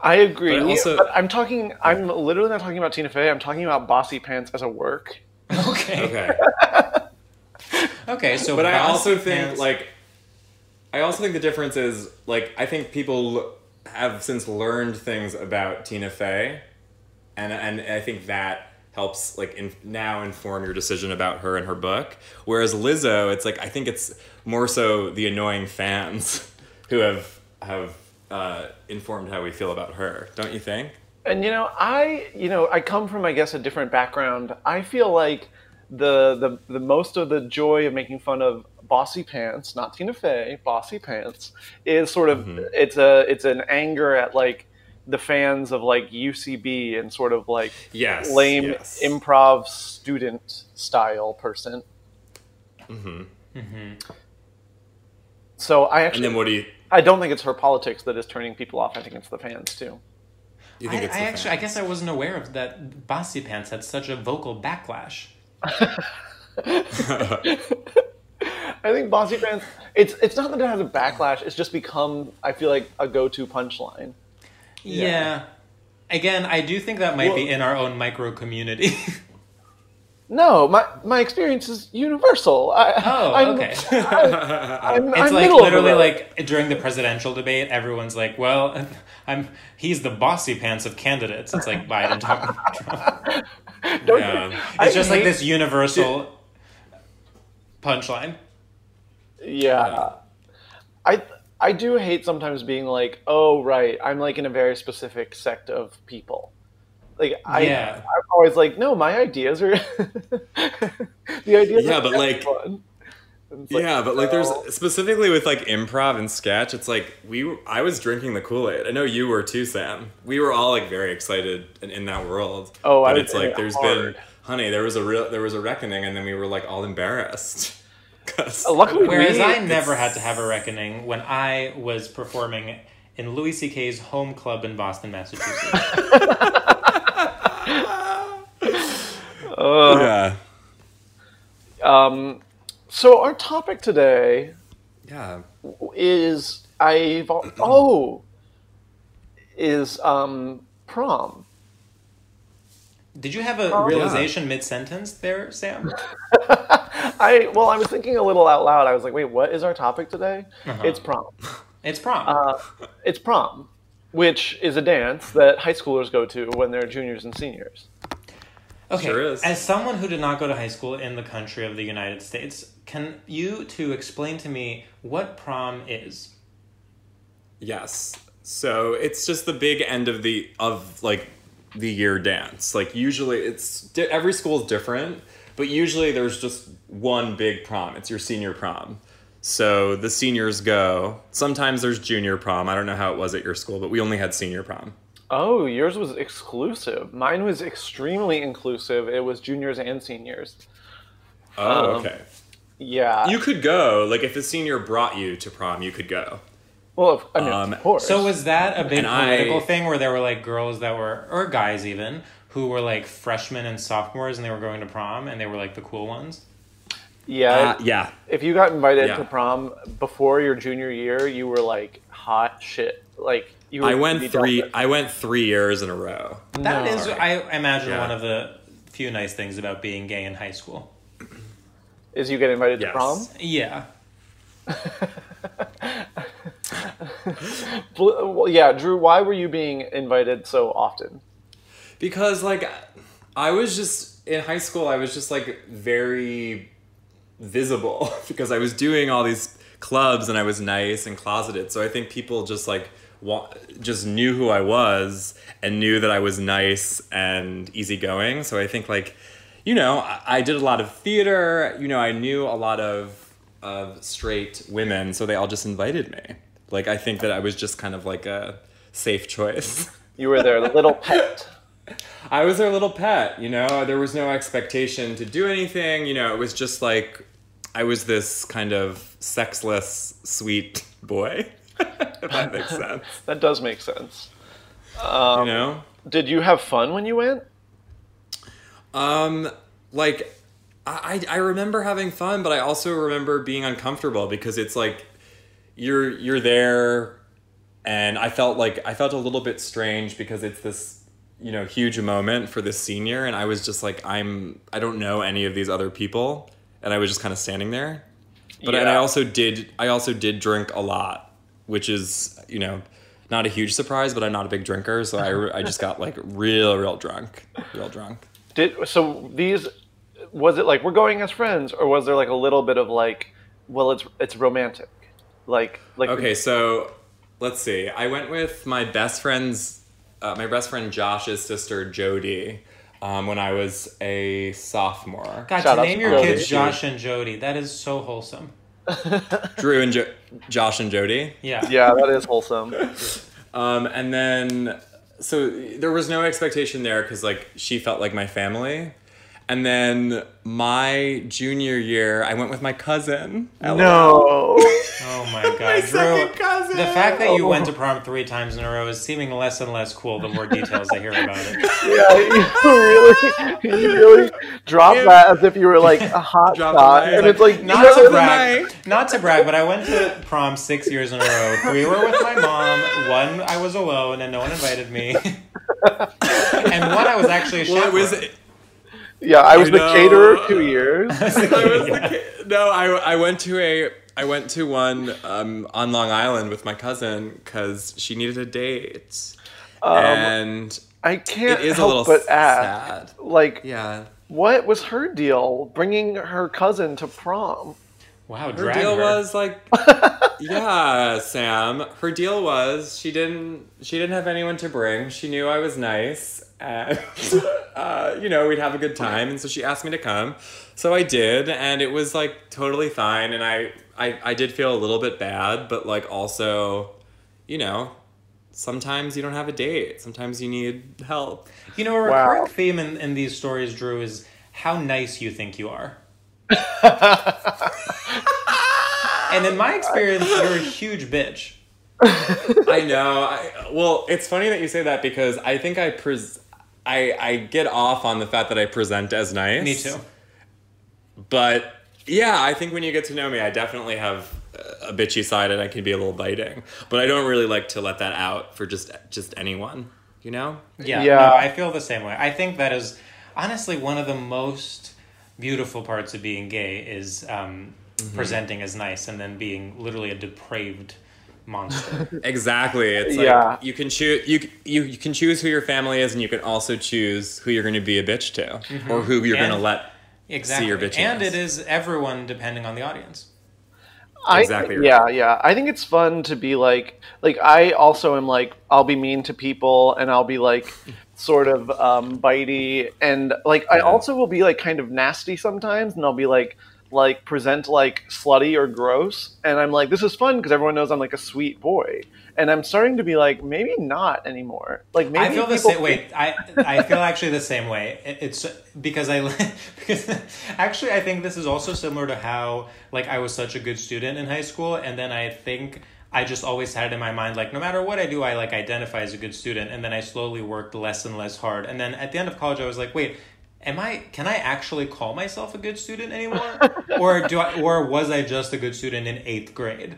I agree, But also- but I'm talking. I'm literally not talking about Tina Fey. I'm talking about Bossy Pants as a work. Okay. Okay. Okay. So, but I also think Pants- like I also think the difference is like I think people have since learned things about Tina Fey, and and I think that helps like in, now inform your decision about her and her book. Whereas Lizzo, it's like I think it's more so the annoying fans who have have uh, informed how we feel about her. Don't you think? And you know, I you know I come from I guess a different background. I feel like the the the most of the joy of making fun of Bossy Pants, not Tina Fey, Bossy Pants, is sort of it's a it's an anger at like the fans of like UCB and sort of like Yes, lame yes. improv student style person. Mm-hmm. Mm-hmm. So I actually And then what do you? I don't think it's her politics that is turning people off. I think it's the fans too. You I, it's I the actually, I guess I wasn't aware of that. Bossy Pants had such a vocal backlash. I think Bossy Pants. It's it's not that it has a backlash. It's just become I feel like a go to punchline. Yeah. Again, I do think that might be in our own micro community. No, my my experience is universal. I, Oh, I'm, okay. I, am it's I'm like middle of the literally like during the presidential debate, everyone's like, "Well, I'm he's the bossy pants of candidates." It's like Biden talking. Trump. Don't Yeah. you- It's I just like this universal punchline. Yeah. I I do hate sometimes being like, oh right, I'm like in a very specific sect of people. Like I, Yeah. I'm always like, no, my ideas are the ideas. Yeah, are but, like- fun. And like, yeah, but like there's specifically with like improv and sketch, it's like we were, I was drinking the Kool-Aid. I know you were too, Sam. We were all like very excited in, in that world. Oh, I but was it's like it there's hard. been honey, there was a real there was a reckoning and then we were like all embarrassed. 'Cause- Luckily, Whereas we- I never had to have a reckoning when I was performing in Louis C.K.'s home club in Boston, Massachusetts. Ugh. yeah. Um, so our topic today Yeah. is I've oh is um prom. Did you have a yeah. realization mid sentence there, Sam? I well, I was thinking a little out loud. I was like, wait, what is our topic today? Uh-huh. It's prom. It's prom. Uh, it's prom, which is a dance that high schoolers go to when they're juniors and seniors. Okay, Sure is. as someone who did not go to high school in the country of the United States, can you to explain to me what prom is? Yes. So it's just the big end of the of like the year dance. Like usually it's di- every school is different, but usually there's just one big prom. It's your senior prom. So the seniors go. Sometimes there's junior prom. I don't know how it was at your school, but we only had senior prom. Oh, yours was exclusive. Mine was extremely inclusive. It was juniors and seniors. Oh, Um, okay. Yeah. You could go. Like if a senior brought you to prom, you could go. well, of, I mean, Um, of course. So was that a big And I- political thing where there were like girls that were, or guys even, who were like freshmen and sophomores and they were going to prom and they were like the cool ones? yeah. Uh, yeah. if you got invited Yeah. to prom before your junior year, you were like hot shit. Like you. Were I went three. I went three years in a row. That No. is, I imagine, Yeah. one of the few nice things about being gay in high school. Is you get invited Yes. to prom? Yeah. Well, yeah, Drew. Why were you being invited so often? because like I was just in high school I was just like very visible because I was doing all these clubs and I was nice and closeted so I think people just like wa- just knew who I was and knew that I was nice and easygoing so I think like you know I, I did a lot of theater you know I knew a lot of of straight women so they all just invited me like I think that I was just kind of like a safe choice You were their little pet. I was their little pet, you know. There was no expectation to do anything, you know. It was just like I was this kind of sexless, sweet boy. if that makes sense. That does make sense. Um, you know? Did you have fun when you went? Um, like I I remember having fun, but I also remember being uncomfortable because it's like you're you're there and I felt like I felt a little bit strange because it's this you know huge moment for this senior and I was just like I'm I don't know any of these other people and I was just kind of standing there. But and I also did I also did drink a lot, which is, you know, not a huge surprise, but I'm not a big drinker, so I I just got like real real drunk, real drunk. Did so these? Was it like we're going as friends, or was there like a little bit of like, well, it's it's romantic, like like Okay, so let's see. I went with my best friend's, uh, my best friend Josh's sister Jody, um, when I was a sophomore. God, Shout to name to your Jody. kids Josh and Jody, that is so wholesome. Drew and jo- Josh and Jody. Yeah. Yeah, that is wholesome. Um, and then, so there was no expectation there because like she felt like my family. And then my junior year, I went with my cousin. no. Oh my god, Drew. second cousin. The fact that you went to oh. prom three times in a row is seeming less and less cool the more details I hear about it. Yeah, you really, you really dropped that as if you were like a hot Drop shot, and mic. it's like Not no, to no, brag, not to brag, but I went to prom six years in a row. Three were with my mom, one I was alone and no one invited me, and one I was actually a Well, it chaperone. was. Yeah, I was I the caterer two years. I was the kid. No, I, I went to a I went to one um, on Long Island with my cousin because she needed a date, and I can't it is a help little but ask, sad. like, Yeah, what was her deal bringing her cousin to prom? wow, her drag deal her. was like, yeah, Sam. Her deal was she didn't she didn't have anyone to bring. She knew I was nice, and uh, you know we'd have a good time, and so she asked me to come. So I did, and it was like totally fine. And I I, I did feel a little bit bad, but like also, you know. Sometimes you don't have a date. Sometimes you need help. You know, a Wow. recurring theme in, in these stories, Drew, is how nice you think you are. and in my experience, you're a huge bitch. I know. I, well, it's funny that you say that because I think I pres- I I get off on the fact that I present as nice. Me too. But yeah, I think when you get to know me, I definitely have a bitchy side and I can be a little biting. But I don't really like to let that out for just just anyone. You know? Yeah, Yeah. no, I feel the same way. I think that is honestly one of the most beautiful parts of being gay is um, Mm-hmm. presenting as nice and then being literally a depraved monster. Exactly. It's like Yeah. you can choose you, you you can choose who your family is and you can also choose who you're going to be a bitch to or who you're going to let exactly. see your bitch. and it is everyone depending on the audience. I, Exactly right. Yeah, yeah. I think it's fun to be like, like I also am like, I'll be mean to people and I'll be like, sort of um, bitey and like I also will be like kind of nasty sometimes and I'll be like, like present like slutty or gross and I'm like, this is fun because everyone knows I'm like a sweet boy and I'm starting to be like, maybe not anymore. Like maybe I feel the same. Wait, I I feel actually the same way. It- It's because I because actually I think this is also similar to how like I was such a good student in high school, and then I think I just always had it in my mind like no matter what I do, I like identify as a good student, and then I slowly worked less and less hard, and then at the end of college, I was like, wait. Am I? Can I actually call myself a good student anymore, or do I? Or was I just a good student in eighth grade?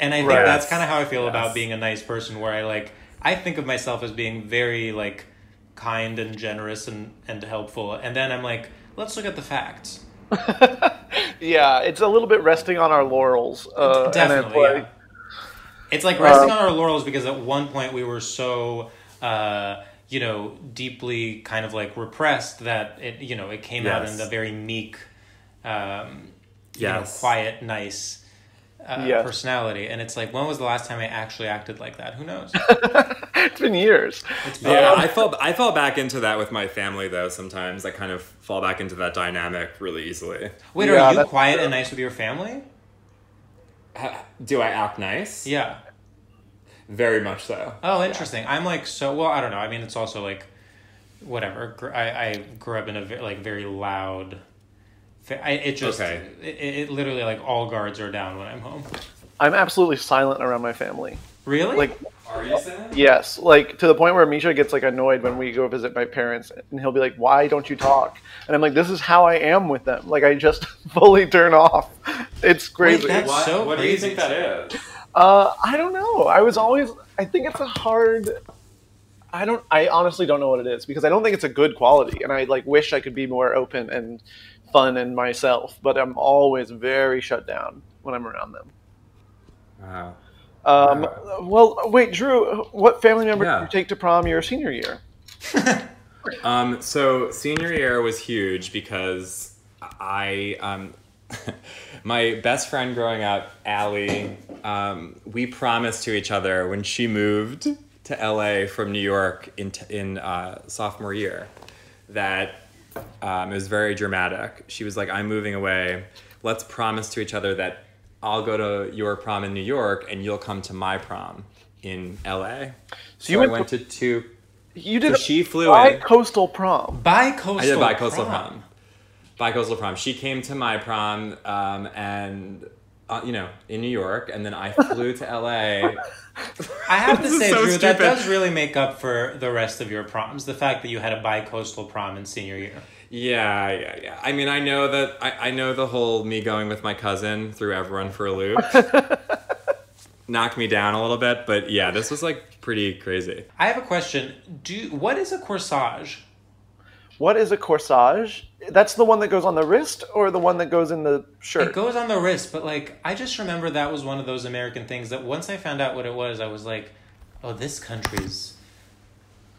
And I think Right. that's kind of how I feel Yes. about being a nice person, where I like I think of myself as being very like kind and generous and, and helpful. And then I'm like, let's look at the facts. yeah, it's a little bit resting on our laurels. Uh, Definitely. It's like, yeah. It's like resting Um, on our laurels because at one point we were so, uh, you know, deeply kind of like repressed that it, you know, it came out in the very meek, um, you know, quiet, nice uh, Yes. personality. And it's like, when was the last time I actually acted like that? Who knows? it's been years. Yeah, Um, I fall I fall back into that with my family though. Sometimes I kind of fall back into that dynamic really easily. Wait, Yeah, are you quiet and nice with your family? Do I act nice? Yeah. Very much so. Oh, interesting. I'm like so well. I don't know. I mean, it's also like whatever. I, I grew up in a ve- like very loud. fa- I, it just Okay. it, it literally like all guards are down when I'm home. I'm absolutely silent around my family. Really? Like, Are you saying? yes, like to the point where Misha gets like annoyed when we go visit my parents, and he'll be like, "Why don't you talk?" And I'm like, "This is how I am with them. Like, I just fully turn off. It's crazy." that's What, so what do you think that is? Uh, I don't know. I was always. I think it's a hard. I don't. I honestly don't know what it is because I don't think it's a good quality, and I like wish I could be more open and fun and myself. But I'm always very shut down when I'm around them. Wow. Um, well, wait, Drew. What family member Yeah. did you take to prom your senior year? Um, so senior year was huge because I, um, my best friend growing up, Allie, um, we promised to each other when she moved to LA from New York in t- in uh, sophomore year that um, it was very dramatic. She was like, "I'm moving away. Let's promise to each other that I'll go to your prom in New York and you'll come to my prom in LA." So, you I went went to two. You did. So a she flew bi in. coastal prom. Bi-coastal. I did bi-coastal prom. prom. Bi-coastal prom. She came to my prom, um, and uh, you know, in New York, and then I flew to LA. I have to say, so Drew, that does really make up for the rest of your proms. The fact that you had a bi-coastal prom in senior year. Yeah, yeah, yeah. I mean, I know that I, I know the whole me going with my cousin through everyone for a loop. Knocked me down a little bit, but yeah, this was like pretty crazy. I have a question. Do what is a corsage? What is a corsage? That's the one that goes on the wrist, or the one that goes in the shirt. It goes on the wrist, but like I just remember that was one of those American things that once I found out what it was, I was like, "Oh, this country's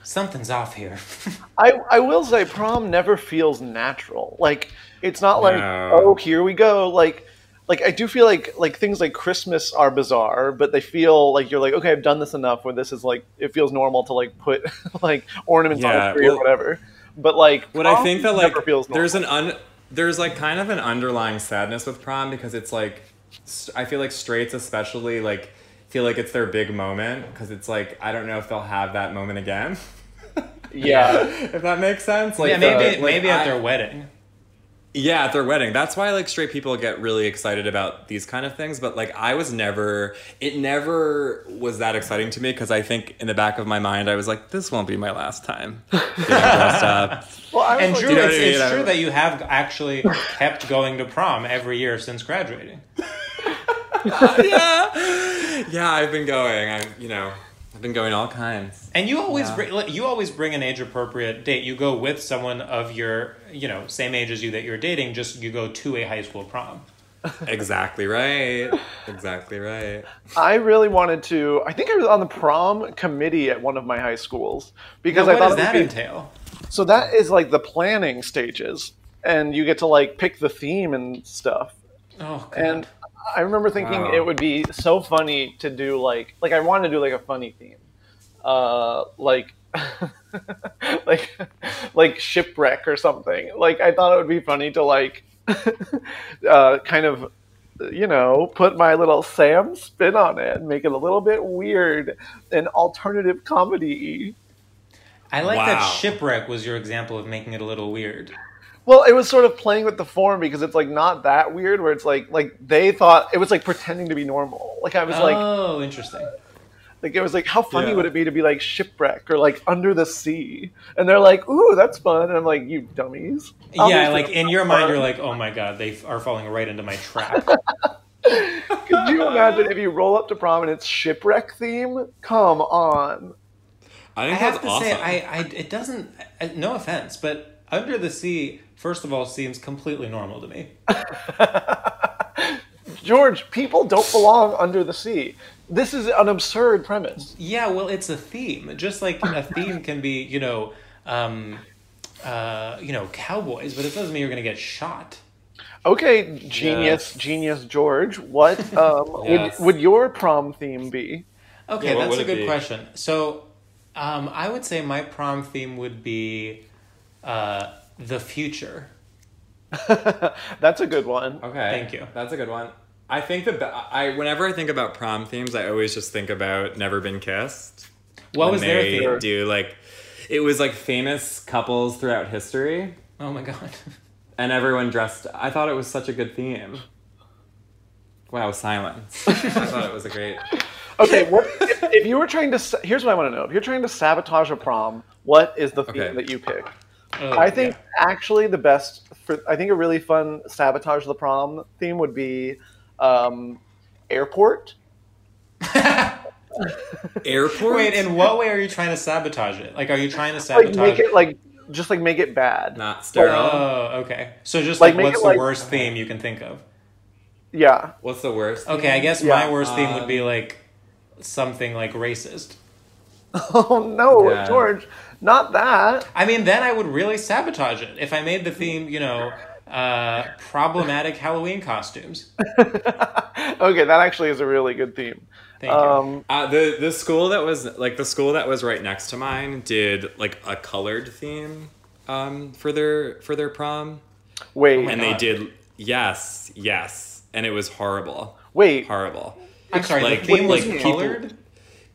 something's off here." I, I will say prom never feels natural. Like it's not like No. oh here we go. Like like I do feel like like things like Christmas are bizarre, but they feel like you're like okay I've done this enough where this is like it feels normal to like put like ornaments on Yeah, a tree well- or whatever. But like What I think that like feels there's an un there's like kind of an underlying sadness with prom because it's like I feel like straights especially like feel like it's their big moment because it's like I don't know if they'll have that moment again. yeah. if that makes sense. Like yeah, maybe uh, like, maybe at I- their wedding. Yeah, at their wedding. That's why like straight people get really excited about these kind of things. But like I was never, it never was that exciting to me because I think in the back of my mind I was like, this won't be my last time getting dressed up. Well, I And like, Drew, you know it's, I mean? it's true that you have actually kept going to prom every year since graduating. yeah, yeah. I've been going. I, you know, I've been going all kinds. And you always Yeah. bring you always bring an age appropriate date. You go with someone of your you know same age as you that you're dating. Just you go to a high school prom. Exactly right. Exactly right. I really wanted to. I think I was on the prom committee at one of my high schools because Now, I what thought does that be- entail? So that is like the planning stages, and you get to like pick the theme and stuff. Oh, God. And I remember thinking Wow. it would be so funny to do like like I wanted to do like a funny theme, uh, like like like shipwreck or something. Like I thought it would be funny to like uh, kind of you know put my little Sam spin on it and make it a little bit weird and alternative comedy. I like that shipwreck was your example of making it a little weird. Well, it was sort of playing with the form because it's like not that weird. Where it's like like they thought it was like pretending to be normal. Like I was like oh, interesting. like it was like how funny Yeah. would it be to be like shipwreck or like under the sea? And they're like, ooh, that's fun. And I'm like, you dummies. Yeah, like in your that's mind, you're like, oh my god, they are falling right into my trap. Could you imagine if you roll up to prom and it's shipwreck theme? Come on. I I have that's to awesome. say, I, I it doesn't. uh, No offense, but Under the Sea, first of all, seems completely normal to me. George, people don't belong under the sea. This is an absurd premise. Yeah, well, it's a theme. Just like a theme can be, you know, um, uh, you know, cowboys, but it doesn't mean you're going to get shot. Okay, genius, genius George. What um, Yes. would would your prom theme be? Okay, Yeah, that's a good be? question. So, um, I would say my prom theme would be uh, the future. That's a good one. Okay. Thank you. That's a good one. I think that I whenever I think about prom themes, I always just think about Never Been Kissed. What When was their they theme? Do like it was like famous couples throughout history, Oh my god. and everyone dressed. I thought it was such a good theme. Wow, silence. I thought it was a great. Okay, what if, if you were trying to? Here's what I want to know. If you're trying to sabotage a prom, what is the theme Okay. that you pick? Oh, I think yeah. actually the best for I think a really fun sabotage the prom theme would be um, airport. Airport. Wait, in what way are you trying to sabotage it? Like, are you trying to Like sabotage make it like just like make it bad. Not sterile. Oh, okay. So just Like, like, what's the like- worst theme you can think of? Yeah. What's the worst? Okay, I guess Yeah. my worst theme would Um, be like something like racist. Oh no, Yeah. George, not that. I mean, then I would really sabotage it if I made the theme, you know, uh, problematic Halloween costumes. Okay, that actually is a really good theme. Thank you. Um, Uh, the the school that was like the school that was right next to mine did like a colored theme um, for their for their prom, wait, and they did yes, yes, and it was horrible, wait. horrible. I'm sorry, like- the theme was like people- colored.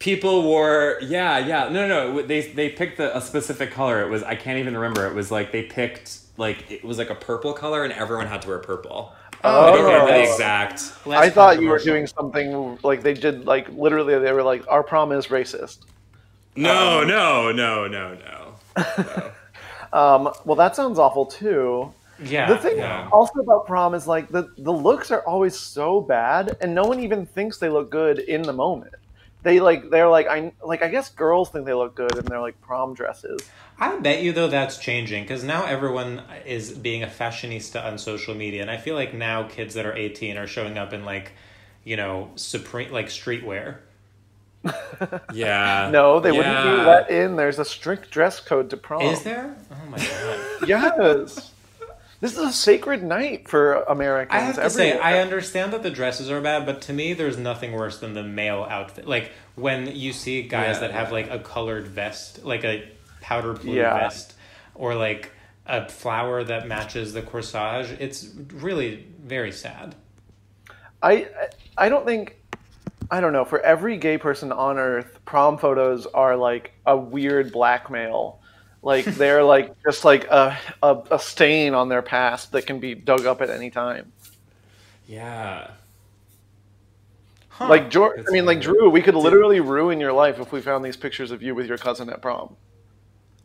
People wore yeah, yeah. No, no, they they picked the, a specific color. It was I can't even remember. It was like they picked like it was like a purple color, and everyone had to wear purple. Oh, I don't remember the exact. Less I thought you were doing something like they did, like literally, they were like, "Our prom is racist." No, no, no, no, no. Um, well, that sounds awful too. Yeah. the thing yeah. also about prom is like the the looks are always so bad, and no one even thinks they look good in the moment. They like they're like I like I guess girls think they look good in their like prom dresses. I bet you though that's changing because now everyone is being a fashionista on social media, and I feel like now kids that are eighteen are showing up in like, you know, supreme like streetwear. Yeah. No, they wouldn't be let in. There's a strict dress code to prom. Is there? Oh my god! Yes. This is a sacred night for Americans. I have to say. I understand that the dresses are bad, but to me, there's nothing worse than the male outfit. Like when you see guys Yeah, that have like a colored vest, like a powder blue Yeah. vest, or like a flower that matches the corsage. It's really very sad. I I don't think I don't know. For every gay person on earth, prom photos are like a weird blackmail. Like they're like just like a, a a stain on their past that can be dug up at any time. Yeah. Huh. Like George, I That's mean, like weird. Drew, we could literally ruin your life if we found these pictures of you with your cousin at prom.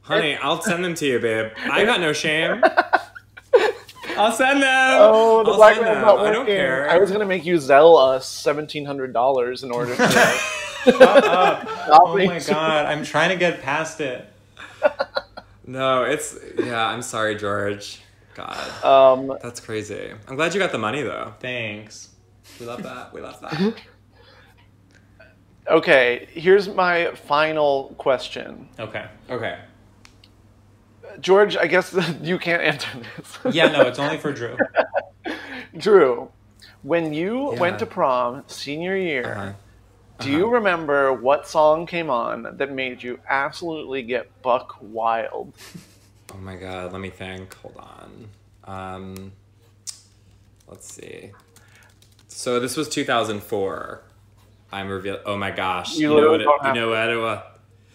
Honey, I'll send them to you, babe. I got no shame. I'll send them. Oh, the I'll send them. not I working. don't care. I was gonna make you Zelle us seventeen hundred dollars in order to. Shut up. Oh my god, I'm trying to get past it. No, it's yeah. I'm sorry, George. God, um, that's crazy. I'm glad you got the money though. Thanks. We love that. We love that. okay, here's my final question. Okay. Okay. George, I guess you can't answer this. Yeah, no, it's only for Drew. Drew, when you Yeah. went to prom senior year, Uh-huh. Do you remember what song came on that made you absolutely get buck wild? Oh my god. Let me think. Hold on. Um. Let's see. So this was 2004. I'm revealed. Oh my gosh. You You, know what? It, you know what? It was.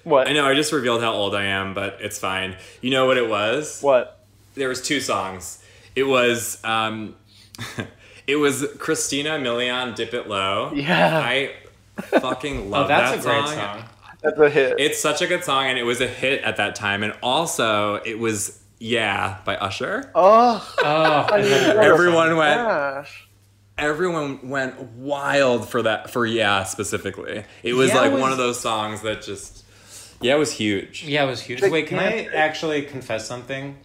What? I know. I just revealed how old I am, but it's fine. You know what it was? What? there was two songs. It was um, it was Christina Milian "Dip It Low." Yeah. I fucking oh, love Oh, that's that a great song. song. That's a hit. It's such a good song, and it was a hit at that time. And also, it was "Yeah" by Usher. oh, Oh, Everyone went. gosh. Everyone went wild for that for "Yeah" specifically. It was Yeah like was- one of those songs that just Yeah, it was huge. Yeah, it was huge. Wait, can I actually confess something?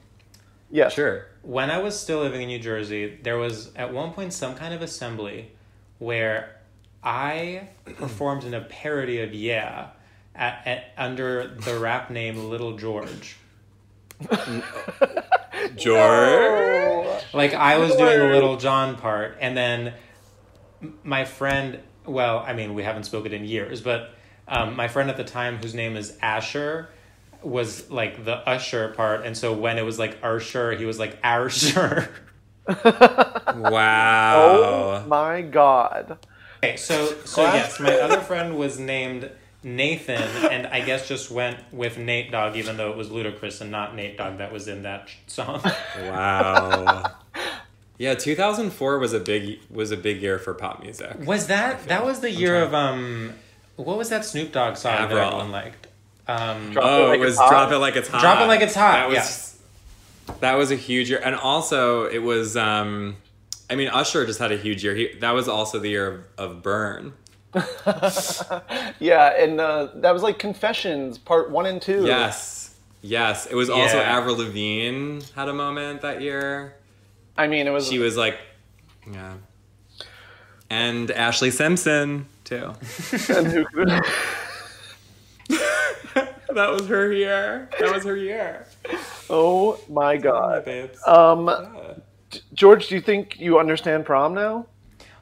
Yeah, Sure. When I was still living in New Jersey, there was at one point some kind of assembly where I performed in a parody of Yeah at, at, under the rap name Little George. George. Like I was doing the Lil Jon part, and then my friend. Well, I mean, we haven't spoken in years, but um, my friend at the time, whose name is Asher, was like the usher part, and so when it was like Usher, he was like Arsher. Wow. Oh my god. Okay, so so yes, my other friend was named Nathan, and I guess just went with Nate Dogg, even though it was ludicrous and not Nate Dogg that was in that song. Wow. yeah, 2004 was a big was a big year for pop music. Was that that was the year of um, what was that Snoop Dogg song that Avril. everyone liked? Um, Drop It oh, Like it It's was Hot? drop it like it's hot. Drop It Like It's Hot, That was yes. that was a huge year, and also it was. um I mean, Usher just had a huge year. He, that was also the year of, of Burn. Yeah, and uh, that was like Confessions Part One and Two. Yes, yes. It was also Yeah. Avril Lavigne had a moment that year. I mean, it was. She was like, yeah, and Ashlee Simpson too. and who- that was her year. That was her year. oh my god. babes. Um, Yeah. George, do you think you understand prom now?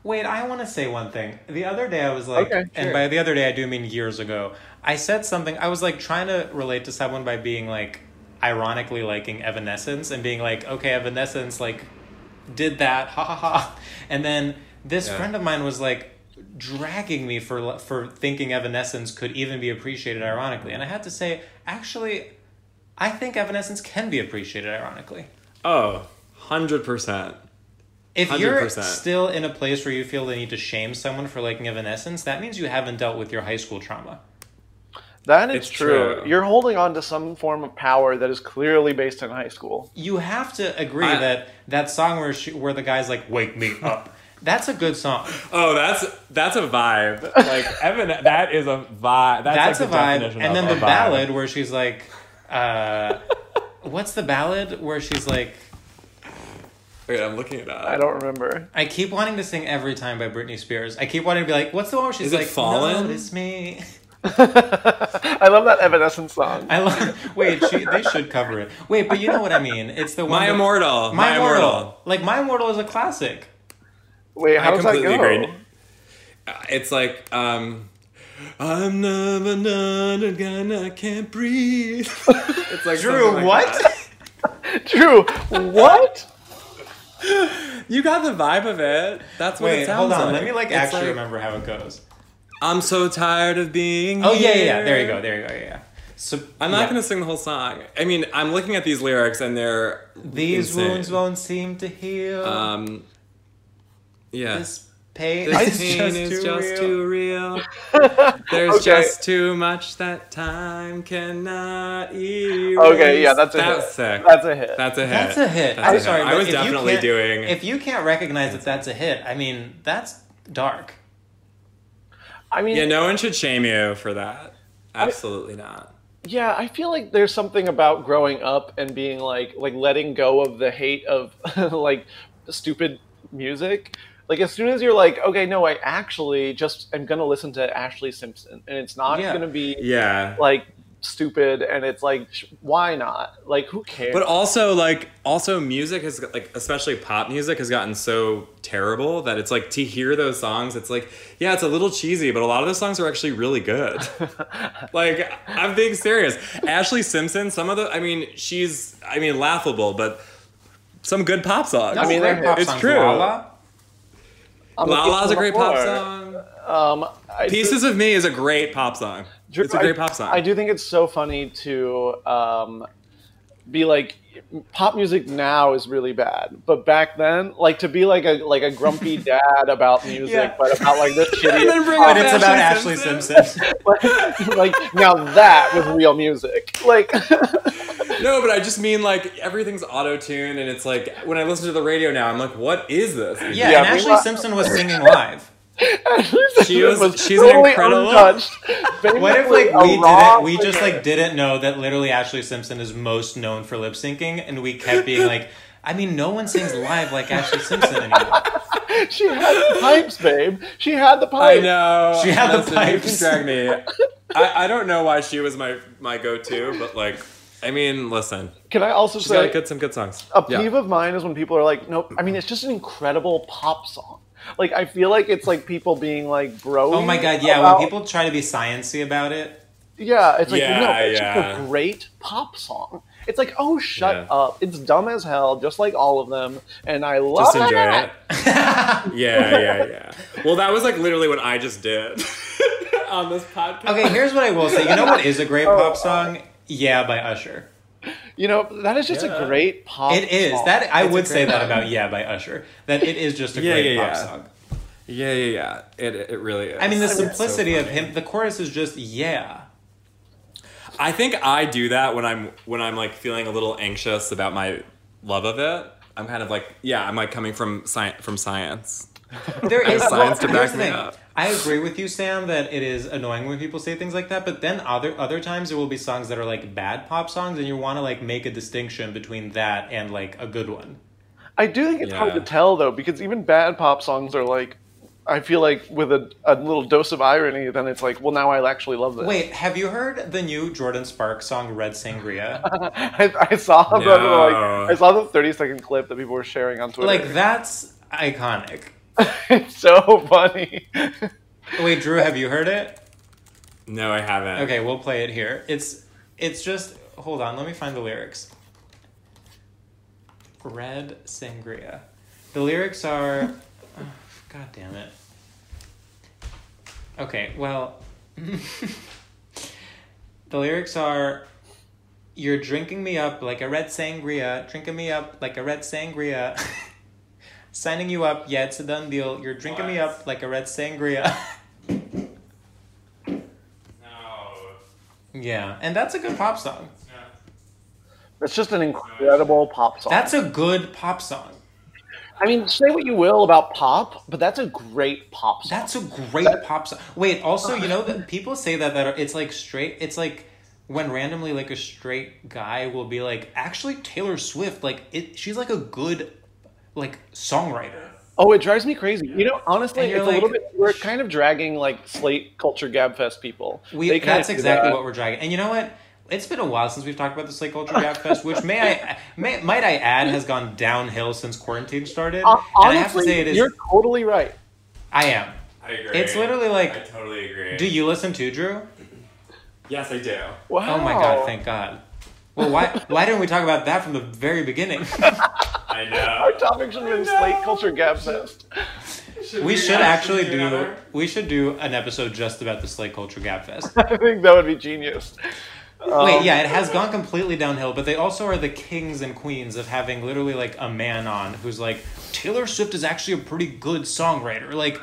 Wait, I want to say one thing. The other day I was like, Okay, and sure. by the other day I do mean years ago. I said something. I was like trying to relate to someone by being like, ironically liking Evanescence and being like, okay, Evanescence like did that, ha ha ha. And then this Yeah. friend of mine was like dragging me for for thinking Evanescence could even be appreciated ironically, and I had to say, actually, I think Evanescence can be appreciated ironically. Oh, 100%. If you're still in a place where you feel the need to shame someone for liking Evanescence, that means you haven't dealt with your high school trauma. That is It's true. true. You're holding on to some form of power that is clearly based in high school. You have to agree I- that that song where she, where the guy's like "Wake me up," that's a good song. Oh, that's that's a vibe. Like Evan, that is a vibe. That's, That's, like a the vibe. definition And of then a the vibe. ballad where she's like, uh, "What's the ballad where she's like?" Wait, I'm looking it up. I don't remember. I keep wanting to sing "Every Time" by Britney Spears. I keep wanting to be like, "What's the one where she's Is it like, Fallen? notice me." I love that Evanescence song. I love. Wait, she, they should cover it. Wait, but you know what I mean? It's the one. My that- Immortal. My, My Immortal. Immortal. Like My Immortal is a classic. Wait, how I does that completely go? agree. Uh, It's like um I'm never not again, I can't breathe. it's like Drew, like what? that. Drew, what? You got the vibe of it. That's what it Wait, sounds hold on. like. Let me like It's actually remember how it goes. I'm so tired of being Oh yeah, yeah, yeah. There you go. There you go. Yeah. yeah. So I'm not yeah. gonna sing the whole song. I mean, I'm looking at these lyrics and they're These insane. wounds won't seem to heal. Um, yeah. this pain This is pain just, is too, just real. too real. There's Okay. just too much that time cannot erase. Okay, yeah, that's a That's hit. sick. That's a hit. That's a hit. That's a hit. That's I'm a sorry. I was definitely can't- doing. If you can't recognize that that's a hit, I mean, that's dark. I mean, yeah, no one should shame you for that. Absolutely not. Yeah, I feel like there's something about growing up and being like like letting go of the hate of like stupid music. Like as soon as you're like, okay, no, I actually just am gonna listen to Ashlee Simpson, and it's not Yeah. gonna be Yeah. like stupid, and it's like, sh- why not? Like, who cares? But also, like, also music has like, especially pop music, has gotten so terrible that it's like to hear those songs, it's like, yeah, it's a little cheesy, but a lot of those songs are actually really good. like, I'm being serious. Ashlee Simpson, some of the, I mean, she's, I mean, laughable, but some good pop songs. I mean, they're pop it's songs. true. Lala. I'm La La's a great pop song. Um, Pieces of Me is a great pop song. Drew, It's a great I- pop song. I do think it's so funny to um, be like, pop music now is really bad, but back then, like to be like a like a grumpy dad about music, Yeah. but about like this shitty. And then bring But up it's about Ashlee Ashlee Simpson. Simpson. like now that was real music. Like No, but I just mean like everything's auto tuned, and it's like when I listen to the radio now, I'm like, what is this? yeah, Yeah, and Ashlee Simpson was singing live. She was- was she's an totally incredible- untouched. What if Basically like we didn't we just like didn't know that literally Ashlee Simpson is most known for lip syncing and we kept being like I mean no one sings live like Ashlee Simpson anymore. She had the pipes, babe. She had the pipes. I know. She had the Listen, you can pipes. drag me. I, I don't know why she was my my go to, but like, I mean, listen, Can I also she's say got good some good songs. a Yeah. peeve of mine is when people are like, nope. I mean, it's just an incredible pop song. Like I feel like it's like people being like, bro. Oh my god, yeah, when people try to be sciency about it. Yeah, it's like Yeah, no, it's yeah. just a great pop song. It's like, oh, shut Yeah. up. It's dumb as hell, just like all of them, and I love Just enjoy it. it. yeah, yeah, yeah. Well, that was like literally what I just did on this podcast. Okay, here's what I will say. You know what is a great Oh, pop uh, song? Yeah by Usher. You know, that is just Yeah. a great pop. It is. song. That I It's would say that about Yeah by Usher. That it is just a Yeah, great yeah, pop song. Yeah, yeah, yeah. It it really is. I mean the It's so simplicity of him the chorus is just yeah. I think I do that when I'm when I'm like feeling a little anxious about my love of it. I'm kind of like, yeah, I'm like coming from science from science. There I have is science to back me up. I agree with you, Sam, that it is annoying when people say things like that. But then other other times there will be songs that are like bad pop songs, and you want to like make a distinction between that and like a good one. I do think it's hard to tell though, because even bad pop songs are like, I feel like with a, a little dose of irony, then it's like, well, now I actually love this. Wait, have you heard the new Jordin Sparks song "Red Sangria"? I, I saw the No. like, I saw the thirty second clip that people were sharing on Twitter. like that's iconic. It's so funny. Wait, Drew, have you heard it? No, I haven't. Okay, we'll play it here. It's it's just hold on, let me find the lyrics. Red sangria. The lyrics are oh, God damn it. Okay, well the lyrics are You're drinking me up like a red sangria, drinking me up like a red sangria. Signing you up, yeah, it's a done deal. You're drinking me up like a red sangria. yeah, and that's a good pop song. It's just an incredible pop song. That's a good pop song. I mean, say what you will about pop, but that's a great pop song. That's a great pop song. Wait, also, you know that people say that that it's like straight. It's like when randomly like a straight guy will be like, actually Taylor Swift, like it, she's like a good like songwriter. Oh, it drives me crazy. You know, honestly, it's you're a little bit. We're kind of dragging like Slate Culture Gabfest people. We They kinda that's do exactly that. what we're dragging. And you know what? It's been a while since we've talked about the Slate Culture gabfest, which may I may, might I add has gone downhill since quarantine started. Uh, and I have to honestly, say it is. You're totally right. I am. I agree. It's literally like. I totally agree. Do you listen to Drew? Yes, I do. Wow. Oh my god! Thank God. Well, why why didn't we talk about that from the very beginning? I know. Our topic should have been Slate Culture Gabfest. we should actually do we should do an episode just about the Slate Culture Gabfest. I think that would be genius. Wait, Um, yeah, it has gone completely downhill, but they also are the kings and queens of having literally like a man on who's like Taylor Swift is actually a pretty good songwriter. Like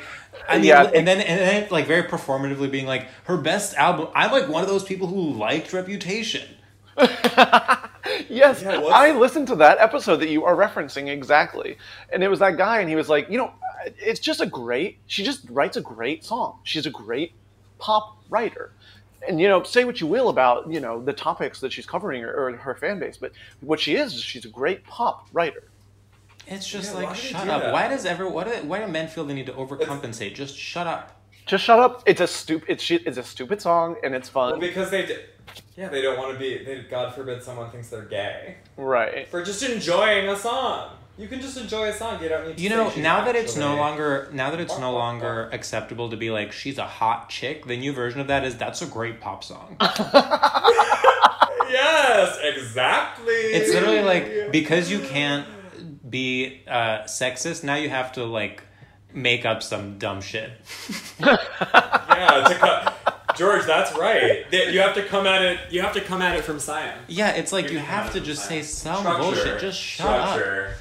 I mean, Yeah, and then and then like very performatively being like her best album. I'm like one of those people who liked Reputation. Yes, I listened to that episode that you are referencing exactly, and it was that guy, and he was like, you know, it's just a great. She just writes a great song. She's a great pop writer, and you know, say what you will about you know the topics that she's covering or, or her fan base, but what she is, is she's a great pop writer. It's just Yeah, like shut up. that? Why does ever why do, why do men feel the need to overcompensate? Just shut up. Just shut up. It's a stupid. It's. It's a stupid song, and it's fun. Well, because they, d- yeah, they don't want to be. They, God forbid someone thinks they're gay right. for just enjoying a song. You can just enjoy a song. You don't need. To You know, she's now that it's no longer now that it's no longer acceptable to be like she's a hot chick, the new version of that is that's a great pop song. Yes, exactly. It's literally like because you can't be uh, sexist, now you have to like make up some dumb shit. yeah, to co- George, that's right. You have to come at it. You have to come at it from science. Yeah, it's like you can have to just from say science. some Structure. bullshit. Just shut up. Structure.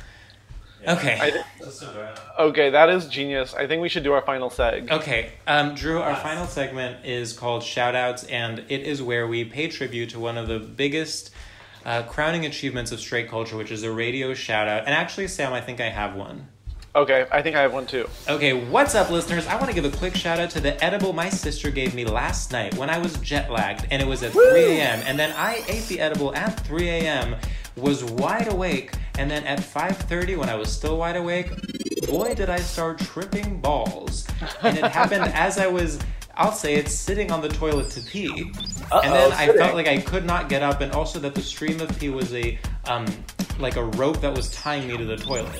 Okay. I- Just enjoy it. Okay, that is genius. I think we should do our final seg. Okay, um, Drew, our final segment is called Shoutouts, and it is where we pay tribute to one of the biggest uh, crowning achievements of straight culture, which is a radio shoutout. And actually, Sam, I think I have one. Okay, I think I have one too. Okay, what's up, listeners? I want to give a quick shout out to the edible my sister gave me last night when I was jet lagged, and it was at 3 a.m. And then I ate the edible at 3 a.m. Was wide awake, and then at 5:30, when I was still wide awake, boy, did I start tripping balls, and it happened as I was. I'll say it's sitting on the toilet to pee, and then I felt like I could not get up, and also that the stream of pee was a um, like a rope that was tying me to the toilet.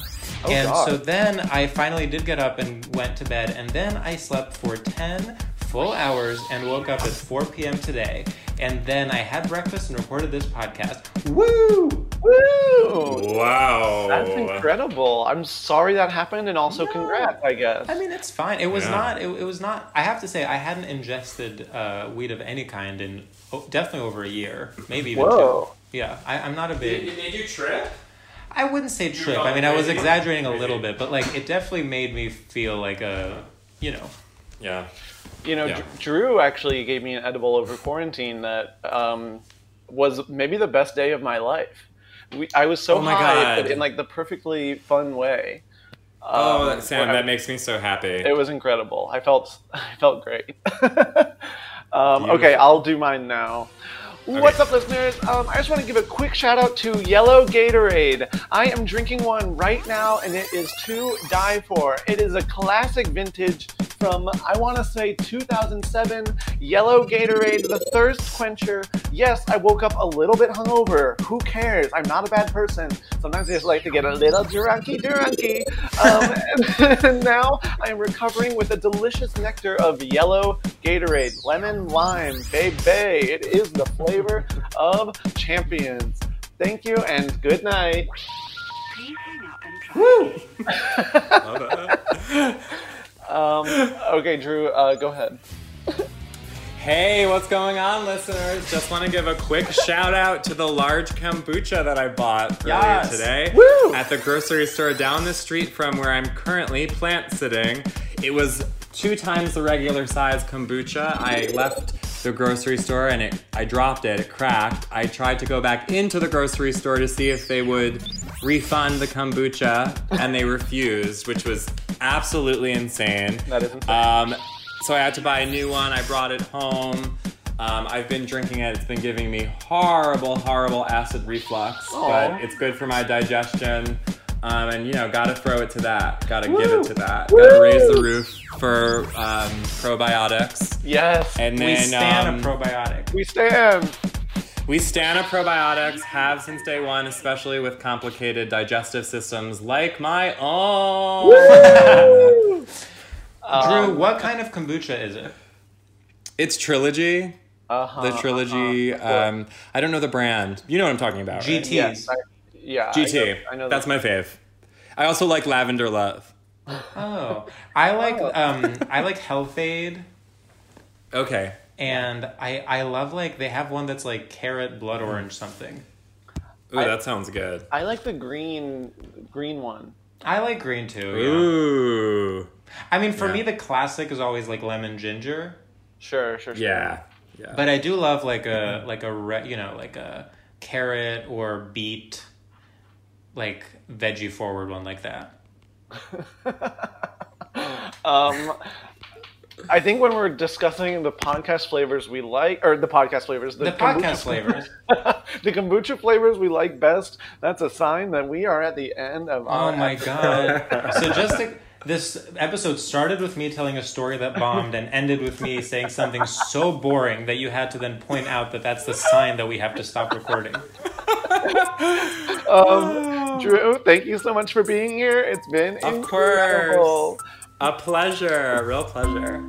And God. so then I finally did get up and went to bed, and then I slept for 10 full hours and woke up at 4 p.m. today. And then I had breakfast and recorded this podcast. Woo! Woo! Wow. That's incredible. I'm sorry that happened, and also congrats, I guess. I mean, it's fine. It was Yeah. not. It, it was not. I have to say, I hadn't ingested uh, weed of any kind in oh, definitely over a year, maybe even Whoa. two. Yeah, I, I'm not a big. made you trip? I wouldn't say trip. I mean, I was exaggerating a little bit, but like it definitely made me feel like a, you know, Yeah. You know, Yeah. Drew actually gave me an edible over quarantine that um, was maybe the best day of my life. We, I was so Oh my high, God. but in like the perfectly fun way. Oh, Um, Sam, where I- that makes me so happy. It was incredible. I felt I felt great. um, okay, I'll do mine now. What's up, listeners? Um, I just want to give a quick shout out to Yellow Gatorade. I am drinking one right now, and it is to die for. It is a classic vintage from, I want to say, 2007. Yellow Gatorade, the thirst quencher. Yes, I woke up a little bit hungover. Who cares? I'm not a bad person. Sometimes I just like to get a little drunky drunky. Um, and now I am recovering with a delicious nectar of yellow Gatorade, lemon lime, baby. It is the flavor of champions. Thank you and good night. Woo! um, okay, Drew, uh, go ahead. Hey, what's going on, listeners? Just want to give a quick shout out to the large kombucha that I bought earlier Yes. today Woo! at the grocery store down the street from where I'm currently plant sitting. It was two times the regular size kombucha. I left the grocery store and it, I dropped it. It cracked. I tried to go back into the grocery store to see if they would refund the kombucha, and they refused, which was absolutely insane. That is insane. Um, so I had to buy a new one. I brought it home. Um, I've been drinking it. It's been giving me horrible, horrible acid reflux, Aw. but it's good for my digestion. Um, and you know, gotta throw it to that. Gotta give it to that. Gotta raise the roof for um, probiotics. Yes, And we then stand um, a probiotic. we stand. we stand up probiotics, have since day one, especially with complicated digestive systems like my own. Drew, what kind of kombucha is it? It's Trilogy. Uh-huh, The Trilogy. Um, I don't know the brand. You know what I'm talking about. right? GTs. Yes, I, yeah. GT. I know, I know That's that. my fave. I also like Lavender Love. Oh, I like um, I like Health-Ade, Okay. and I I love like they have one that's like carrot blood orange something. Ooh, that sounds good. I like the green green one. I like green too. Yeah. Ooh. I mean, for Yeah. me, the classic is always like lemon ginger, Sure, sure, sure. Yeah. Yeah. but I do love like a like a re, you know like a carrot or beet, like veggie forward one like that. Um, I think when we're discussing the podcast flavors we like, or the podcast flavors, the, The podcast flavors. the kombucha flavors we like best, that's a sign that we are at the end of Oh our my episode. god! So just to, this episode started with me telling a story that bombed and ended with me saying something so boring that you had to then point out that that's the sign that we have to stop recording. Um, Drew, thank you so much for being here. It's been Of incredible. course. A pleasure. A real pleasure.